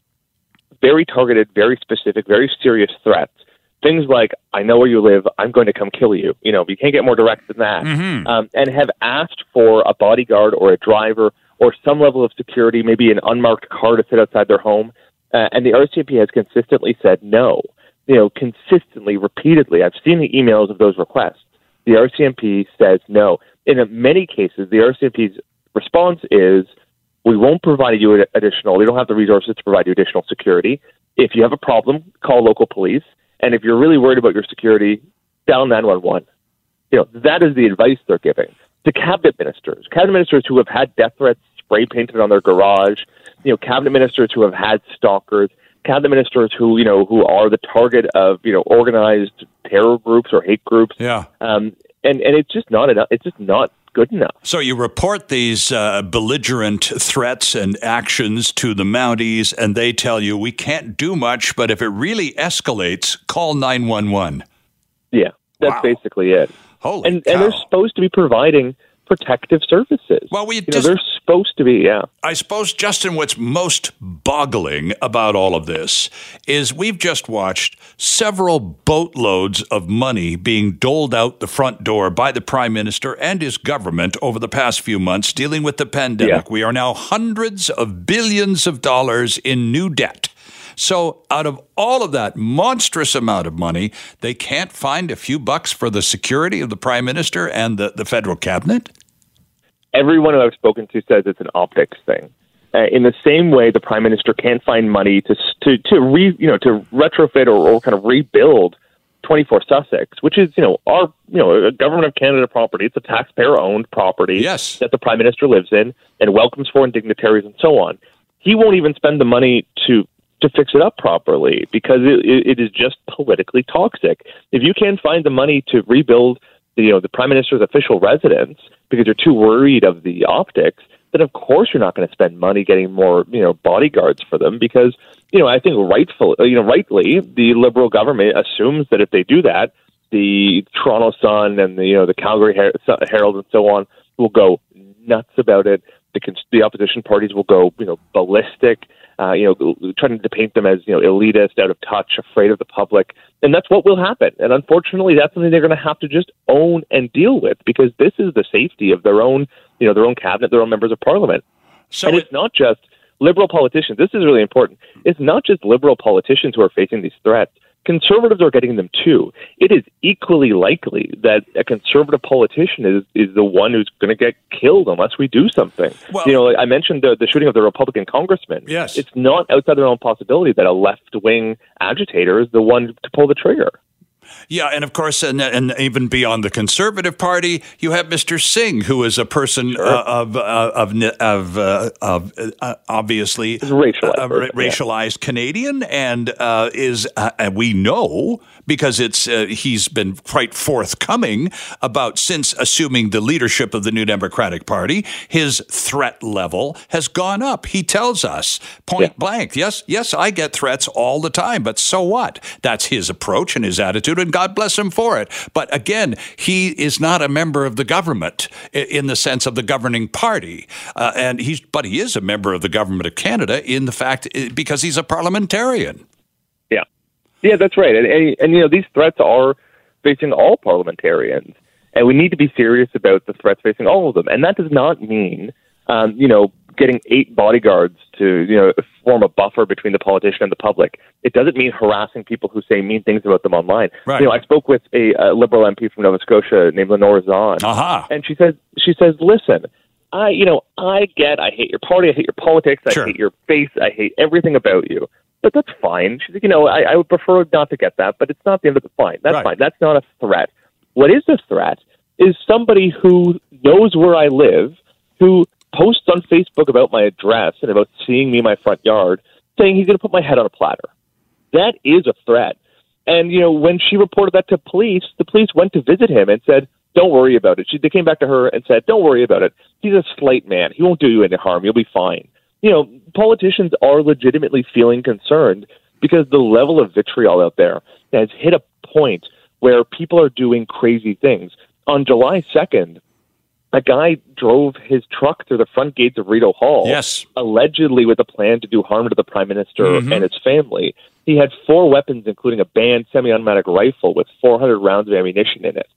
very targeted, very specific, very serious threats. Things like, I know where you live, I'm going to come kill you. You know, you can't get more direct than that. Mm-hmm. Um, and have asked for a bodyguard or a driver or some level of security, maybe an unmarked car to sit outside their home. Uh, and the RCMP has consistently said no. You know, consistently, repeatedly. I've seen the emails of those requests. The RCMP says no. In many cases, the RCMP's response is, we won't provide you additional, we don't have the resources to provide you additional security. If you have a problem, call local police. And if you're really worried about your security, dial 911. You know, that is the advice they're giving to cabinet ministers, cabinet ministers who have had death threats spray painted on their garage, you know, cabinet ministers who have had stalkers, cabinet ministers who, you know, who are the target of, you know, organized terror groups or hate groups. Yeah. Um, and, and it's just not enough. It's just not good enough. So you report these uh, belligerent threats and actions to the Mounties, and they tell you we can't do much, but if it really escalates, call 911. Yeah, that's Wow. basically it. Holy And, cow. and they're supposed to be providing protective services. Well, we you know, just- they're supposed to be, yeah. I suppose, Justin, what's most boggling about all of this is we've just watched several boatloads of money being doled out the front door by the prime minister and his government over the past few months dealing with the pandemic. Yeah. We are now hundreds of billions of dollars in new debt. So, out of all of that monstrous amount of money, they can't find a few bucks for the security of the prime minister and the, the federal cabinet? everyone who I've spoken to says it's an optics thing. Uh, in the same way, the prime minister can't find money to to to re you know to retrofit or, or kind of rebuild 24 Sussex, which is you know our you know a government of Canada property. It's a taxpayer owned property Yes. that the prime minister lives in and welcomes foreign dignitaries and so on. He won't even spend the money to to fix it up properly because it, it, is just politically toxic. If you can't find the money to rebuild the, you know the prime minister's official residence because you're too worried of the optics, then of course you're not going to spend money getting more you know bodyguards for them because you know I think rightfully uh, you know rightly the liberal government assumes that if they do that the Toronto Sun and the you know the Calgary Her- Herald and so on will go nuts about it. The the opposition parties will go you know ballistic. Uh, you know, trying to paint them as you know elitist, out of touch, afraid of the public, and that's what will happen. And unfortunately, that's something they're going to have to just own and deal with because this is the safety of their own, you know, their own cabinet, their own members of parliament. So and it's not just liberal politicians. This is really important. It's not just liberal politicians who are facing these threats. Conservatives are getting them too. It is equally likely that a conservative politician is, is the one who's going to get killed unless we do something. Well- you know, like I mentioned the, the shooting of the Republican congressman. Yes. It's not outside the realm of possibility that a left wing agitator is the one to pull the trigger. Yeah, and of course, and, and even beyond the Conservative Party, you have Mr. Singh, who is a person uh, of uh, of of uh, of uh, obviously a racialized uh, person, yeah. Canadian, and uh, is uh, and we know because it's uh, he's been quite forthcoming about since assuming the leadership of the New Democratic Party, his threat level has gone up. He tells us point Yeah. blank, yes, yes, I get threats all the time, but so what? That's his approach and his attitude, and God bless him for it. But again, he is not a member of the government in the sense of the governing party, uh, and he's but he is a member of the government of Canada in the fact because he's a parliamentarian. Yeah, yeah, that's right. And, and and you know these threats are facing all parliamentarians, and we need to be serious about the threats facing all of them. And that does not mean, um, you know, getting eight bodyguards to you know form a buffer between the politician and the public. It doesn't mean harassing people who say mean things about them online. Right. You know, I spoke with a, a liberal MP from Nova Scotia named Lenore Zann, Aha. and she says she says, listen. I, you know, I get, I hate your party, I hate your politics, I Sure. hate your face, I hate everything about you but that's fine. She's like, you know, I, I would prefer not to get that, but it's not the end of the fine. That's Right. fine. That's not a threat. What is a threat is somebody who knows where I live, who posts on Facebook about my address and about seeing me in my front yard, saying he's going to put my head on a platter. That is a threat. And you know, when she reported that to police, the police went to visit him and said, "Don't worry about it." She, they came back to her and said, "Don't worry about it. He's a slight man. He won't do you any harm. You'll be fine." You know, politicians are legitimately feeling concerned because the level of vitriol out there has hit a point where people are doing crazy things. On July 2nd, a guy drove his truck through the front gates of Rideau Hall, Yes. allegedly with a plan to do harm to the prime minister Mhm. and his family. He had four weapons, including a banned semi-automatic rifle with 400 rounds of ammunition in it.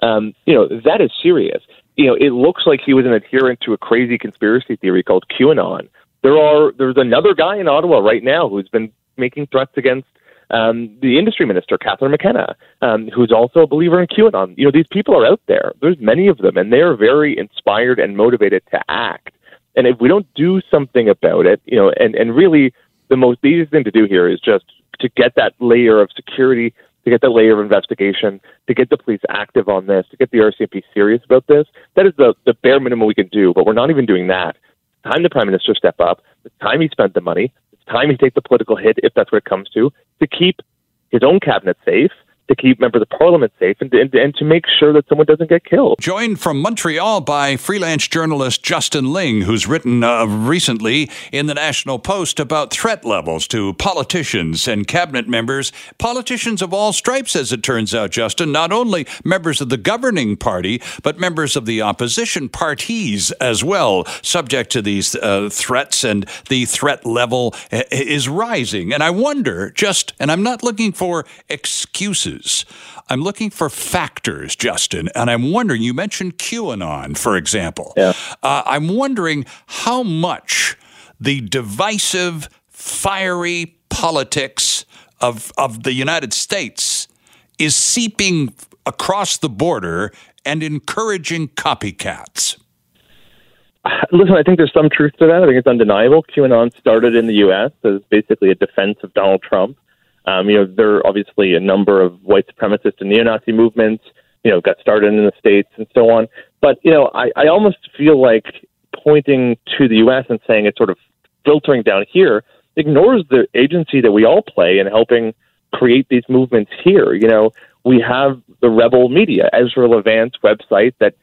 Um, you know that is serious. You know, it looks like he was an adherent to a crazy conspiracy theory called QAnon. There are there's another guy in Ottawa right now who's been making threats against um, the industry minister, Catherine McKenna, um, who's also a believer in QAnon. You know, these people are out there. There's many of them, and they're very inspired and motivated to act. And if we don't do something about it, you know, and, and really the most easiest thing to do here is just to get that layer of security, to get that layer of investigation, to get the police active on this, to get the RCMP serious about this. That is the, the bare minimum we can do, but we're not even doing that. It's time the Prime Minister step up. It's time he spent the money. Time he takes the political hit, if that's what it comes to, to keep his own cabinet safe, to keep members of parliament safe, and, and, and to make sure that someone doesn't get killed. Joined from Montreal by freelance journalist Justin Ling, who's written uh, recently in the National Post about threat levels to politicians and cabinet members, politicians of all stripes, as it turns out, Justin, not only members of the governing party, but members of the opposition parties as well, subject to these uh, threats, and the threat level uh, is rising. And I wonder, just, and I'm not looking for excuses. I'm looking for factors, Justin, and I'm wondering. You mentioned QAnon, for example. Yeah. Uh, I'm wondering how much the divisive, fiery politics of of the United States is seeping across the border and encouraging copycats. Listen, I think there's some truth to that. I think it's undeniable. QAnon started in the U.S. as basically a defense of Donald Trump. Um, you know, there are obviously a number of white supremacist and neo-Nazi movements, you know, got started in the States and so on. But, you know, I, I almost feel like pointing to the U.S. and saying it's sort of filtering down here ignores the agency that we all play in helping create these movements here. You know, we have the rebel media, Ezra Levant's website that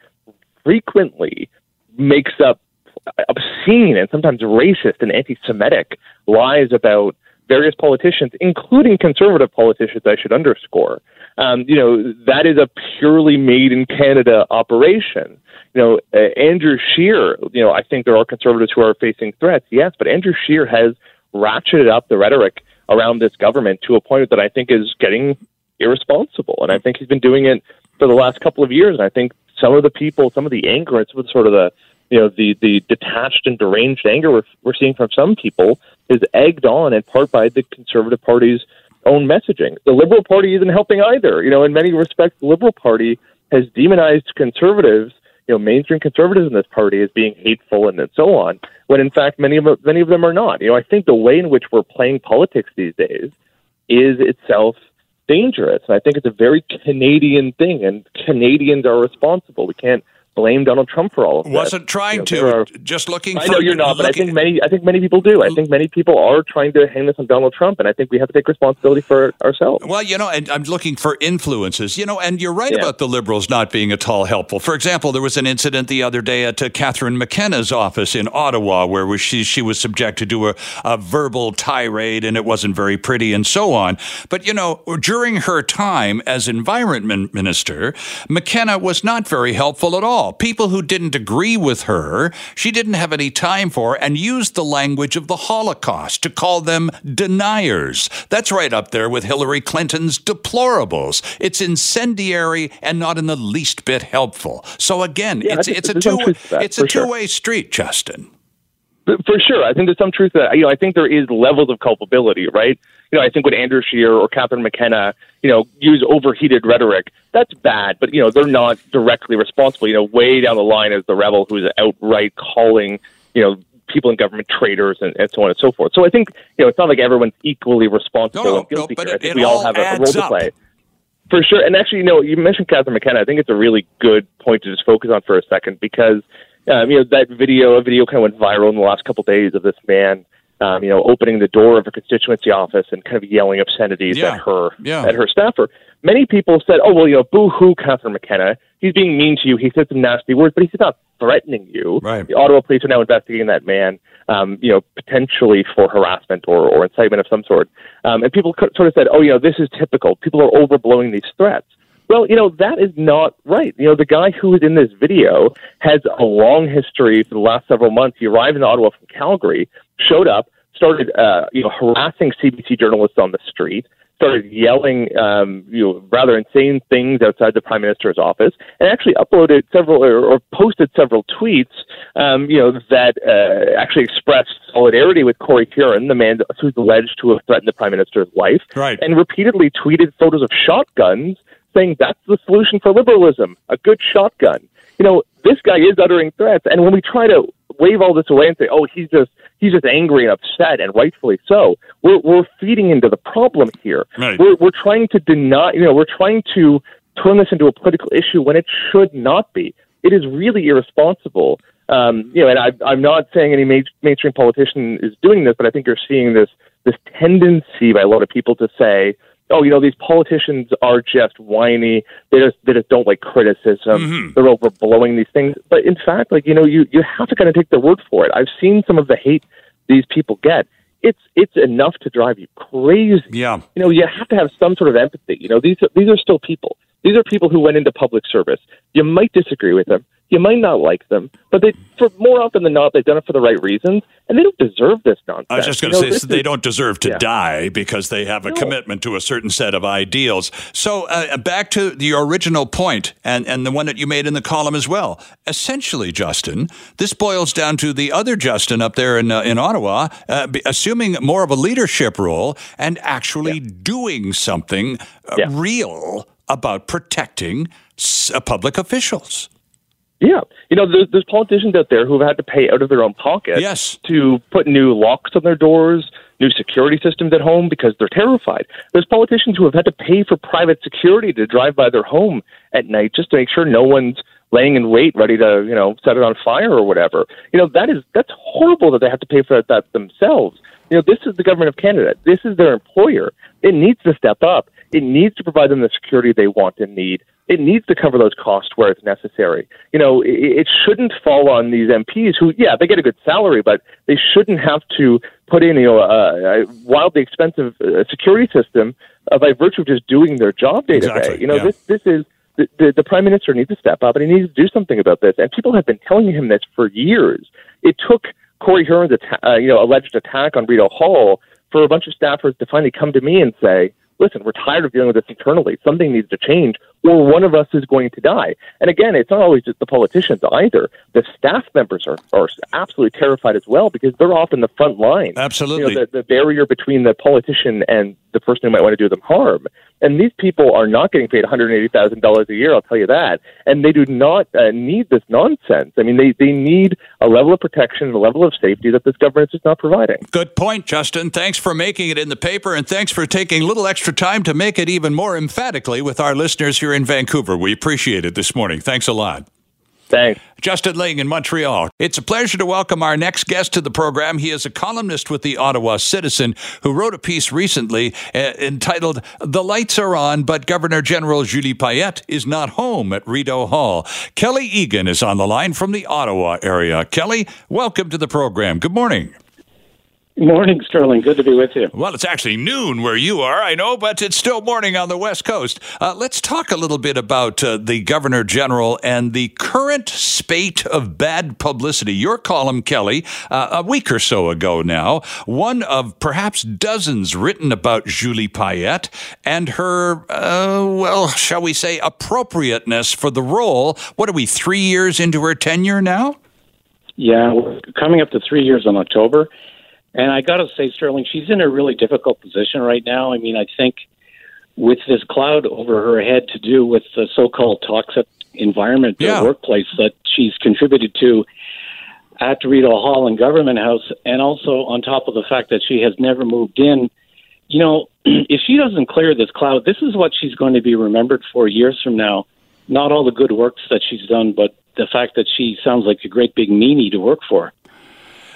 frequently makes up obscene and sometimes racist and anti-Semitic lies about various politicians, including conservative politicians. I should underscore. Um, you know that is a purely made in Canada operation. You know, uh, Andrew Scheer. You know, I think there are conservatives who are facing threats. Yes, but Andrew Scheer has ratcheted up the rhetoric around this government to a point that I think is getting irresponsible, and I think he's been doing it for the last couple of years. And I think some of the people, some of the anger, some of the sort of the you know the the detached and deranged anger we're, we're seeing from some people is egged on in part by the conservative party's own messaging. The liberal party isn't helping either. You know, in many respects, the liberal party has demonized conservatives. You know, mainstream conservatives in this party as being hateful and, so on. When in fact, many of many of them are not. You know, I think the way in which we're playing politics these days is itself dangerous. And I think it's a very Canadian thing, and Canadians are responsible. We can't blame Donald Trump for all of this. Wasn't trying You know, to, are- just looking I know you're not, but I think many. I think many people do. I think many people are trying to hang this on Donald Trump, and I think we have to take responsibility for ourselves. Well, you know, and I'm looking for influences, you know, and you're right Yeah. about the liberals not being at all helpful. For example, there was an incident the other day at uh, Catherine McKenna's office in Ottawa where she, she was subjected to a, a verbal tirade and it wasn't very pretty and so on. But, you know, during her time as environment minister, McKenna was not very helpful at all. People who didn't agree with her, she didn't have any time for and used the language of the Holocaust to call them deniers. That's right up there with Hillary Clinton's deplorables. It's incendiary and not in the least bit helpful. So again, Yeah, it's it's a two truth to that, it's a two way street, Justin. But For sure, I think there's some truth to that. You know, I think there is levels of culpability, right? You know, I think when Andrew Scheer or Catherine McKenna, you know, use overheated rhetoric, that's bad. But you know, they're not directly responsible. You know, way down the line is the rebel who's outright calling, you know, people in government traitors and, and so on and so forth. So I think you know, it's not like everyone's equally responsible No, and guilty no, but here. I think we all all have a, a role adds to play. For sure. And actually, you know, you mentioned Catherine McKenna. I think it's a really good point to just focus on for a second because, um, you know, that video, a video kind of went viral in the last couple of days of this man um, you know, opening the door of a constituency office and kind of yelling obscenities Yeah. at her Yeah. at her staffer. Many people said, "Oh well, you know, boo hoo, Catherine McKenna. He's being mean to you. He said some nasty words, but he's not threatening you." Right. The Ottawa police are now investigating that man, um, you know, potentially for harassment or, or incitement of some sort. Um, and people sort of said, "Oh, you know, this is typical. People are overblowing these threats." Well, you know, that is not right. You know, the guy who is in this video has a long history for the last several months. He arrived in Ottawa from Calgary, showed up, started, uh, you know, harassing CBC journalists on the street, started yelling, um, you know, rather insane things outside the Prime Minister's office, and actually uploaded several or, or posted several tweets, um, you know, that uh, actually expressed solidarity with Corey Hurren, the man who's alleged to have threatened the Prime Minister's life, Right. and repeatedly tweeted photos of shotguns saying that's the solution for liberalism, a good shotgun. You know, this guy is uttering threats, and when we try to wave all this away and say, "Oh, he's just he's just angry and upset, and rightfully so," we're we're feeding into the problem here. Right. We're we're trying to deny, you know, we're trying to turn this into a political issue when it should not be. It is really irresponsible. Um, you know, and I, I'm not saying any main, mainstream politician is doing this, but I think you're seeing this this tendency by a lot of people to say, "Oh, you know, these politicians are just whiny. They just they just don't like criticism. Mm-hmm. They're overblowing these things." But in fact, like you know, you you have to kind of take their word for it. I've seen some of the hate these people get. It's it's enough to drive you crazy Yeah. you know, you have to have some sort of empathy. You know, these are, these are still people. These are people who went into public service. You might disagree with them. You might not like them, but they, for more often than not, they've done it for the right reasons, and they don't deserve this nonsense. I was just going You to know, say they is- don't deserve to yeah. die because they have a No. commitment to a certain set of ideals. So uh, back to your original point and, and the one that you made in the column as well. Essentially, Justin, this boils down to the other Justin up there in, uh, in Ottawa uh, assuming more of a leadership role and actually doing something uh, Yeah. real about protecting s- uh, public officials. Yeah, you know, there's, there's politicians out there who have had to pay out of their own pocket Yes. to put new locks on their doors, new security systems at home because they're terrified. There's politicians who have had to pay for private security to drive by their home at night just to make sure no one's laying in wait, ready to you know set it on fire or whatever. You know, that is that's horrible that they have to pay for that themselves. You know, this is the government of Canada. This is their employer. It needs to step up. It needs to provide them the security they want and need. It needs to cover those costs where it's necessary. You know, it, it shouldn't fall on these MPs who, yeah, they get a good salary, but they shouldn't have to put in, you know, a, a wildly expensive uh, security system uh, by virtue of just doing their job day to day. You know, yeah. this this is the, the, the prime minister needs to step up and he needs to do something about this. And people have been telling him this for years. It took Corey Hurren's atta- uh, you know alleged attack on Rideau Hall for a bunch of staffers to finally come to me and say, "Listen, we're tired of dealing with this internally. Something needs to change, or one of us is going to die." And again, it's not always just the politicians either. The staff members are are absolutely terrified as well because they're often the front line. Absolutely. You know, the, the barrier between the politician and the person who might want to do them harm. And these people are not getting paid $180,000 a year, I'll tell you that. And they do not uh, need this nonsense. I mean, they, they need a level of protection, a level of safety that this government is not providing. Good point, Justin. Thanks for making it in the paper, and thanks for taking a little extra time to make it even more emphatically with our listeners here in Vancouver. We appreciate it this morning. Thanks a lot. Thanks. Justin Ling in Montreal. It's a pleasure to welcome our next guest to the program. He is a columnist with the Ottawa Citizen who wrote a piece recently uh, entitled The Lights Are On, but Governor General Julie Payette is not home at Rideau Hall. Kelly Egan is on the line from the Ottawa area. Kelly, welcome to the program. Good morning. Morning, Sterling. Good to be with you. Well, it's actually noon where you are, I know, but it's still morning on the West Coast. Uh, let's talk a little bit about uh, the Governor General and the current spate of bad publicity. Your column, Kelly, uh, a week or so ago now, one of perhaps dozens written about Julie Payette and her, uh, well, shall we say, appropriateness for the role. What are we, three years into her tenure now? Yeah, coming up to three years in October. And I got to say, Sterling, she's in a really difficult position right now. I mean, I think with this cloud over her head to do with the so called toxic environment Yeah. the workplace that she's contributed to at Rideau Hall and Government House, and also on top of the fact that she has never moved in. You know, if she doesn't clear this cloud, this is what she's going to be remembered for years from now. Not all the good works that she's done, but the fact that she sounds like a great big meanie to work for.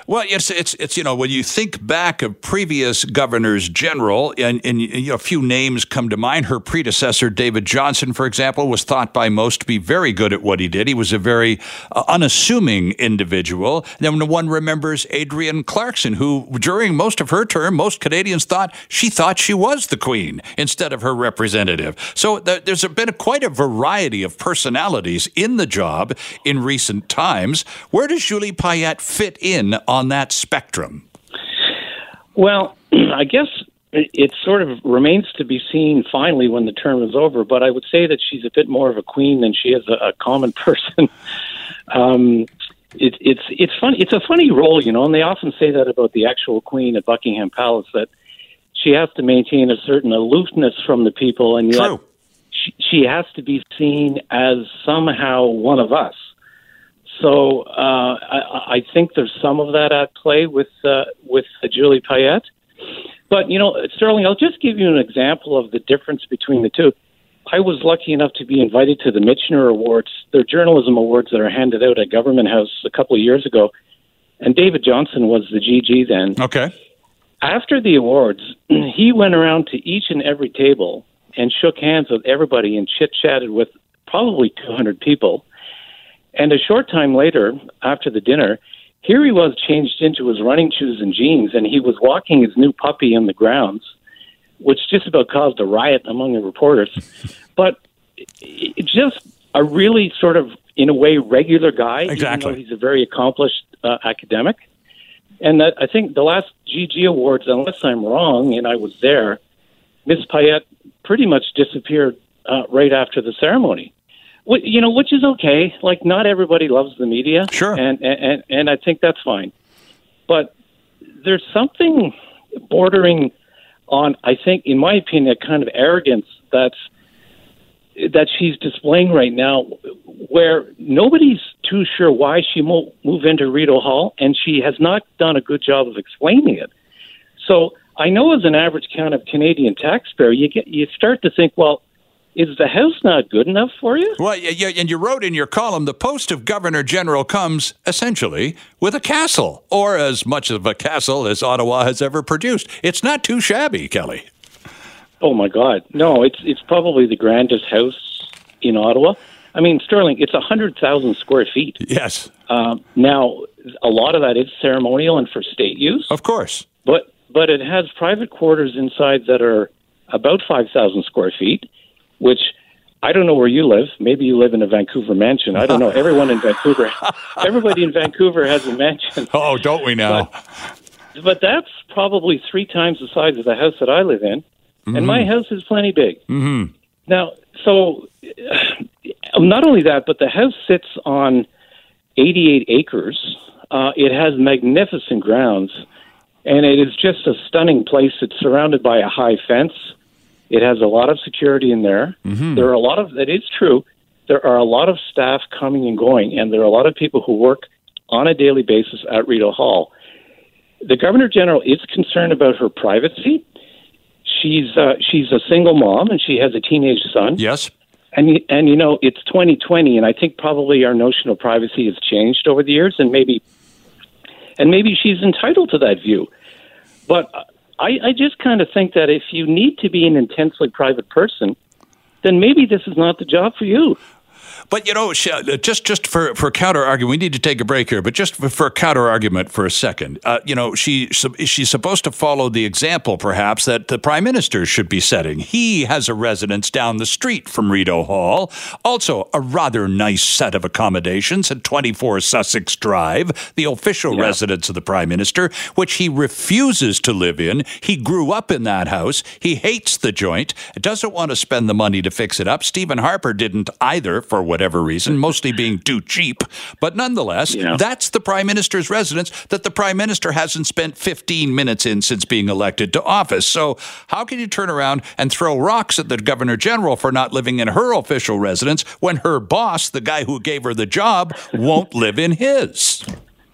Well, it's it's it's you know when you think back of previous governors general, and, and you know, a few names come to mind. Her predecessor, David Johnston, for example, was thought by most to be very good at what he did. He was a very uh, unassuming individual. Then one remembers Adrienne Clarkson, who during most of her term, most Canadians thought she thought she was the queen instead of her representative. So th- there's been a, quite a variety of personalities in the job in recent times. Where does Julie Payette fit in on that spectrum? Well, I guess it sort of remains to be seen finally when the term is over, but I would say that she's a bit more of a queen than she is a, a common person. um, it, it's it's funny. It's a funny role, you know, and they often say that about the actual queen at Buckingham Palace that she has to maintain a certain aloofness from the people, and yet she, she has to be seen as somehow one of us. So uh, I, I think there's some of that at play with uh, with Julie Payette. But you know, Sterling, I'll just give you an example of the difference between the two. I was lucky enough to be invited to the Michener Awards. They're journalism awards that are handed out at Government House a couple of years ago, and David Johnston was the GG then. Okay. After the awards, he went around to each and every table and shook hands with everybody and chit chatted with probably 200 people. And a short time later, after the dinner, here he was changed into his running shoes and jeans, and he was walking his new puppy in the grounds, which just about caused a riot among the reporters. but just a really sort of, in a way, regular guy. Exactly. Even though he's a very accomplished uh, academic. And that, I think the last GG Awards, unless I'm wrong, and I was there, Miss Payette pretty much disappeared uh, right after the ceremony you know, which is okay. Like, not everybody loves the media, sure, and and and I think that's fine. But there's something bordering on, I think, in my opinion, a kind of arrogance that's that she's displaying right now, where nobody's too sure why she won't move into Rideau Hall, and she has not done a good job of explaining it. So I know, as an average kind of Canadian taxpayer, you get you start to think, well, is the house not good enough for you? Well, yeah, and you wrote in your column the post of Governor General comes essentially with a castle, or as much of a castle as Ottawa has ever produced. It's not too shabby, Kelly. Oh my God, no! It's it's probably the grandest house in Ottawa. I mean, Sterling, it's a hundred thousand square feet. Yes. Um, now, a lot of that is ceremonial and for state use, of course. But but it has private quarters inside that are about five thousand square feet which I don't know where you live. Maybe you live in a Vancouver mansion. I don't know. Everyone in Vancouver, everybody in Vancouver has a mansion. Oh, don't we now? But, but that's probably three times the size of the house that I live in, mm-hmm. and my house is plenty big. Mm-hmm. Now, so not only that, but the house sits on 88 acres. Uh, it has magnificent grounds, and it is just a stunning place. It's surrounded by a high fence. It has a lot of security in there. Mm-hmm. There are a lot of that is true. There are a lot of staff coming and going, and there are a lot of people who work on a daily basis at Rideau Hall. The Governor General is concerned about her privacy. She's uh, she's a single mom and she has a teenage son. Yes. And and you know it's 2020, and I think probably our notion of privacy has changed over the years, and maybe and maybe she's entitled to that view. But I, I just kind of think that if you need to be an intensely private person, then maybe this is not the job for you. But you know, uh, just just for for counter argument, we need to take a break here. But just for, for counter argument for a second, uh, you know, she she's supposed to follow the example, perhaps that the prime minister should be setting. He has a residence down the street from Rideau Hall, also a rather nice set of accommodations at 24 Sussex Drive, the official yeah. residence of the prime minister, which he refuses to live in. He grew up in that house. He hates the joint. Doesn't want to spend the money to fix it up. Stephen Harper didn't either, for what whatever reason, mostly being too cheap. But nonetheless, yeah. that's the prime minister's residence that the prime minister hasn't spent 15 minutes in since being elected to office. So how can you turn around and throw rocks at the governor general for not living in her official residence when her boss, the guy who gave her the job, won't live in his?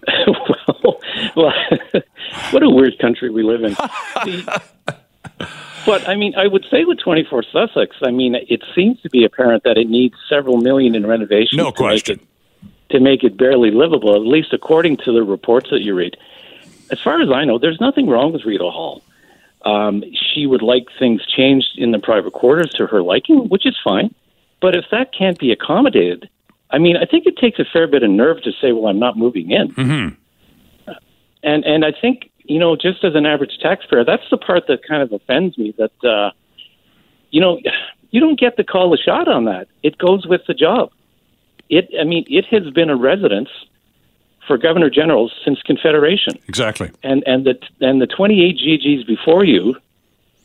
well, well what a weird country we live in. But I mean, I would say with 24 Sussex, I mean, it seems to be apparent that it needs several million in renovations. No question. To make, it, to make it barely livable, at least according to the reports that you read. as far as I know, there's nothing wrong with Rideau Hall. Um, she would like things changed in the private quarters to her liking, which is fine. But if that can't be accommodated, I mean, I think it takes a fair bit of nerve to say, "Well, I'm not moving in." Mm-hmm. And and I think you know, just as an average taxpayer, that's the part that kind of offends me. That uh, you know, you don't get to call a shot on that. It goes with the job. It, I mean, it has been a residence for governor generals since Confederation. Exactly. And and the and the 28 GGs before you,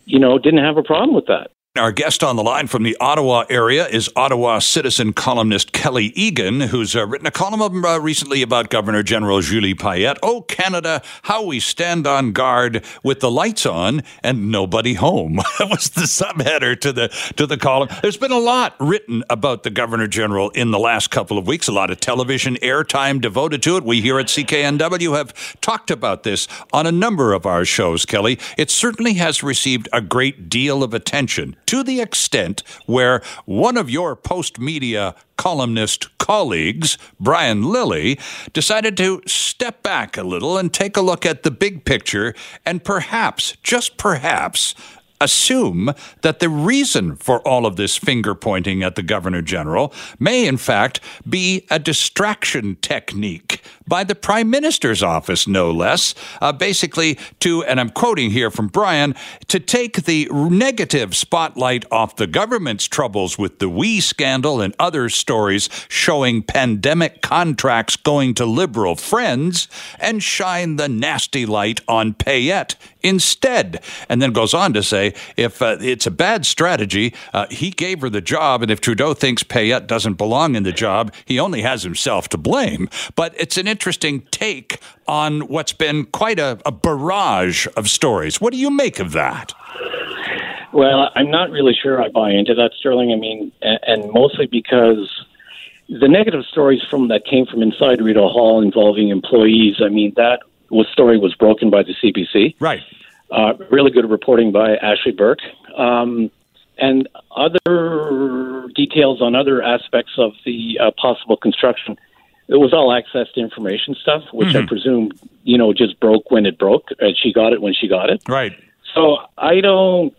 you know, didn't have a problem with that. Our guest on the line from the Ottawa area is Ottawa citizen columnist Kelly Egan, who's uh, written a column uh, recently about Governor General Julie Payette. Oh, Canada, how we stand on guard with the lights on and nobody home. that was the subheader to the to the column. There's been a lot written about the Governor General in the last couple of weeks. A lot of television airtime devoted to it. We here at CKNW have talked about this on a number of our shows. Kelly, it certainly has received a great deal of attention to the extent where one of your post media columnist colleagues, Brian Lilley, decided to step back a little and take a look at the big picture and perhaps, just perhaps, assume that the reason for all of this finger pointing at the Governor General may, in fact, be a distraction technique by the Prime Minister's office, no less. Uh, basically, to, and I'm quoting here from Brian, to take the negative spotlight off the government's troubles with the WE scandal and other stories showing pandemic contracts going to liberal friends and shine the nasty light on Payette instead. And then goes on to say if uh, it's a bad strategy, uh, he gave her the job, and if Trudeau thinks Payette doesn't belong in the job, he only has himself to blame. But it's an interesting take on what's been quite a, a barrage of stories. What do you make of that? Well, I'm not really sure I buy into that, Sterling. I mean, and, mostly because the negative stories from that came from inside Rideau Hall involving employees. I mean, that was story was broken by the CBC. Right. Uh, really good reporting by Ashley Burke. Um, and other details on other aspects of the uh, possible construction. It was all access to information stuff, which Mm-hmm. I presume, you know, just broke when it broke. And she got it when she got it. Right. So I don't.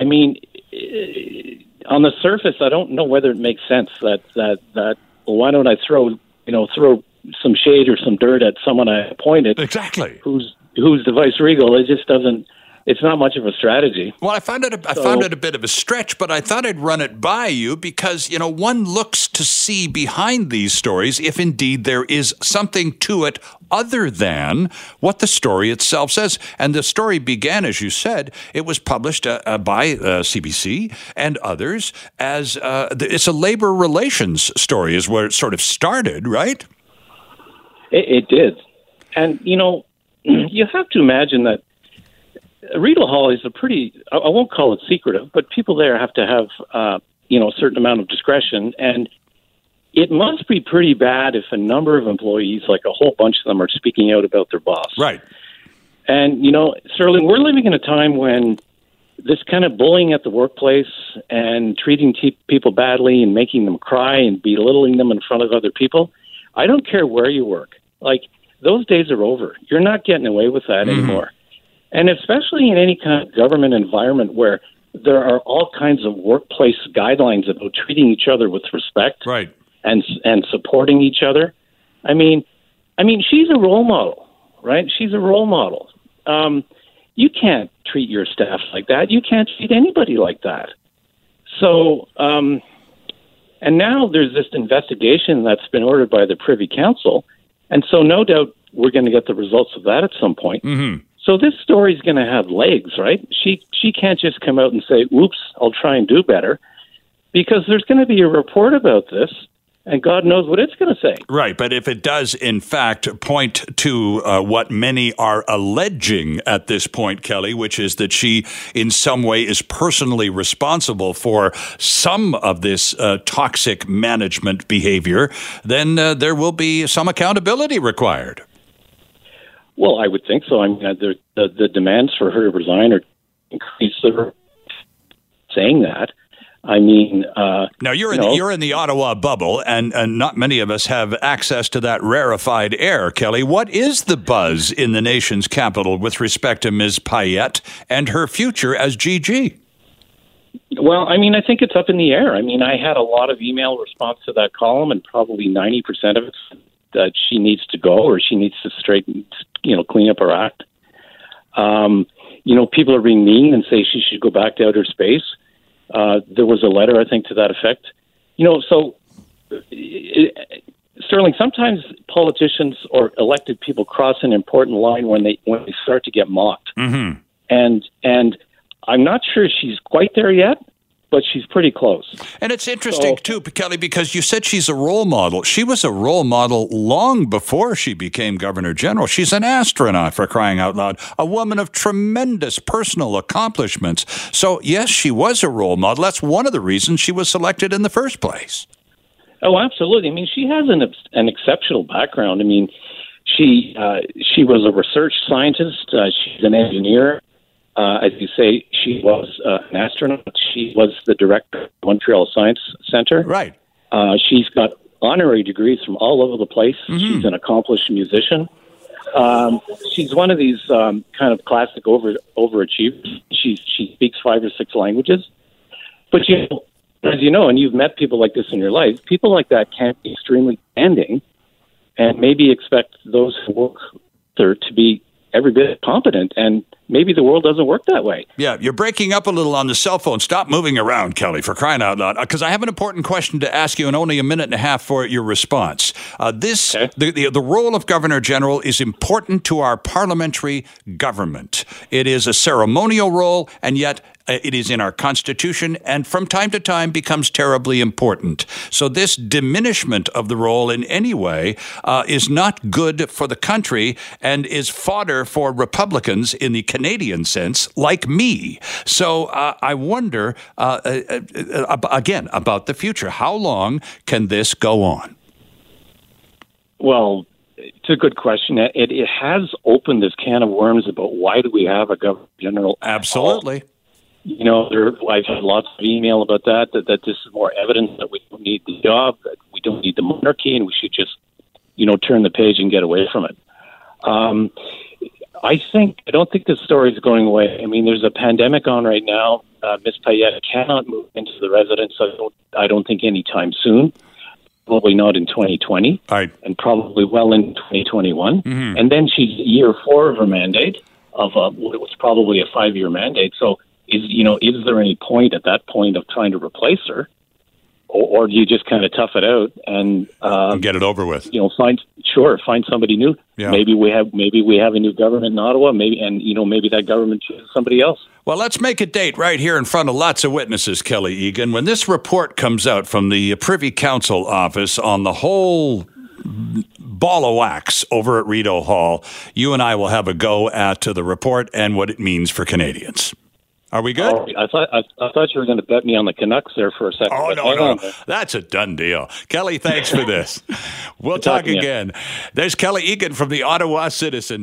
I mean, eh, on the surface, I don't know whether it makes sense that that that. Well, why don't I throw you know throw some shade or some dirt at someone I appointed Exactly. who's who's the vice regal? It just doesn't. It's not much of a strategy. Well, I found it. A, I So- found it a bit of a stretch, but I thought I'd run it by you because you know one looks to see behind these stories if indeed there is something to it other than what the story itself says. And the story began, as you said, it was published uh, uh, by uh, CBC and others as uh, th- it's a labor relations story, is where it sort of started, right? It, it did, and you know, you have to imagine that Rideau Hall is a pretty. I I won't call it secretive, but people there have to have uh, you know a certain amount of discretion, and it must be pretty bad if a number of employees, like a whole bunch of them, are speaking out about their boss. Right. And, you know, Sterling, we're living in a time when this kind of bullying at the workplace and treating te- people badly and making them cry and belittling them in front of other people, I don't care where you work. Like, those days are over. You're not getting away with that anymore. And especially in any kind of government environment where there are all kinds of workplace guidelines about treating each other with respect Right. and and supporting each other. I mean, I mean, she's a role model, right? She's a role model. Um, you can't treat your staff like that. You can't treat anybody like that. So, um, and now there's this investigation that's been ordered by the Privy Council, and so no doubt we're going to get the results of that at some point. Mm-hmm. So this story's going to have legs, right? She she can't just come out and say, "Oops, I'll try and do better," because there's going to be a report about this, and God knows what it's going to say. Right, but if it does, in fact, point to uh, what many are alleging at this point, Kelly, which is that she, in some way, is personally responsible for some of this uh, toxic management behavior, then uh, there will be some accountability required. Well, I would think so. I mean, uh, the the, the demands for her to resign are increased. Saying that. I mean, uh, now you're you in know, the, you're in the Ottawa bubble, and, and not many of us have access to that rarefied air. Kelly, what is the buzz in the nation's capital with respect to Ms. Payette and her future as GG? Well, I mean, I think it's up in the air. I mean, I had a lot of email response to that column, and probably ninety percent of it that she needs to go or she needs to straighten, you know, clean up her act. Um, you know, people are being mean and say she should go back to outer space. Uh, there was a letter, I think, to that effect. You know, so it, Sterling, sometimes politicians or elected people cross an important line when they when they start to get mocked, mm-hmm. and and I'm not sure she's quite there yet but she's pretty close. And it's interesting so, too, Kelly, because you said she's a role model. She was a role model long before she became governor general. She's an astronaut for crying out loud, a woman of tremendous personal accomplishments. So yes, she was a role model. That's one of the reasons she was selected in the first place. Oh, absolutely. I mean, she has an an exceptional background. I mean, she uh, she was a research scientist. Uh, she's an engineer. Uh, as you say, she was uh, an astronaut. She was the director of Montreal Science Center. Right. Uh, she's got honorary degrees from all over the place. Mm-hmm. She's an accomplished musician. Um, she's one of these um, kind of classic over overachievers. She she speaks five or six languages, but you know, as you know, and you've met people like this in your life, people like that can be extremely demanding, and maybe expect those who work there to be every bit competent. And maybe the world doesn't work that way. Yeah, you're breaking up a little on the cell phone. Stop moving around, Kelly, for crying out loud. Because I have an important question to ask you, and only a minute and a half for your response. Uh, this okay. the, the the role of governor general is important to our parliamentary government. It is a ceremonial role, and yet it is in our Constitution and from time to time becomes terribly important. So, this diminishment of the role in any way uh, is not good for the country and is fodder for Republicans in the Canadian sense, like me. So, uh, I wonder uh, uh, uh, again about the future. How long can this go on? Well, it's a good question. It, it has opened this can of worms about why do we have a governor general? Absolutely you know, there, I've had lots of email about that, that, that this is more evidence that we don't need the job, that we don't need the monarchy, and we should just, you know, turn the page and get away from it. Um, I think, I don't think this story is going away. I mean, there's a pandemic on right now. Uh, Ms. Payette cannot move into the residence, I don't, I don't think, anytime soon. Probably not in 2020, right. and probably well in 2021. Mm-hmm. And then she's year four of her mandate of a, what was probably a five year mandate. So is you know is there any point at that point of trying to replace her, or, or do you just kind of tough it out and, um, and get it over with? You know, find sure find somebody new. Yeah. Maybe we have maybe we have a new government in Ottawa. Maybe and you know maybe that government chooses somebody else. Well, let's make a date right here in front of lots of witnesses, Kelly Egan. When this report comes out from the Privy Council office on the whole ball of wax over at Rideau Hall, you and I will have a go at the report and what it means for Canadians. Are we good? Oh, I thought I, I, thought you were going to bet me on the Canucks there for a second. Oh no, no, that's a done deal. Kelly, thanks for this. We'll talk again. There's Kelly Egan from the Ottawa Citizen.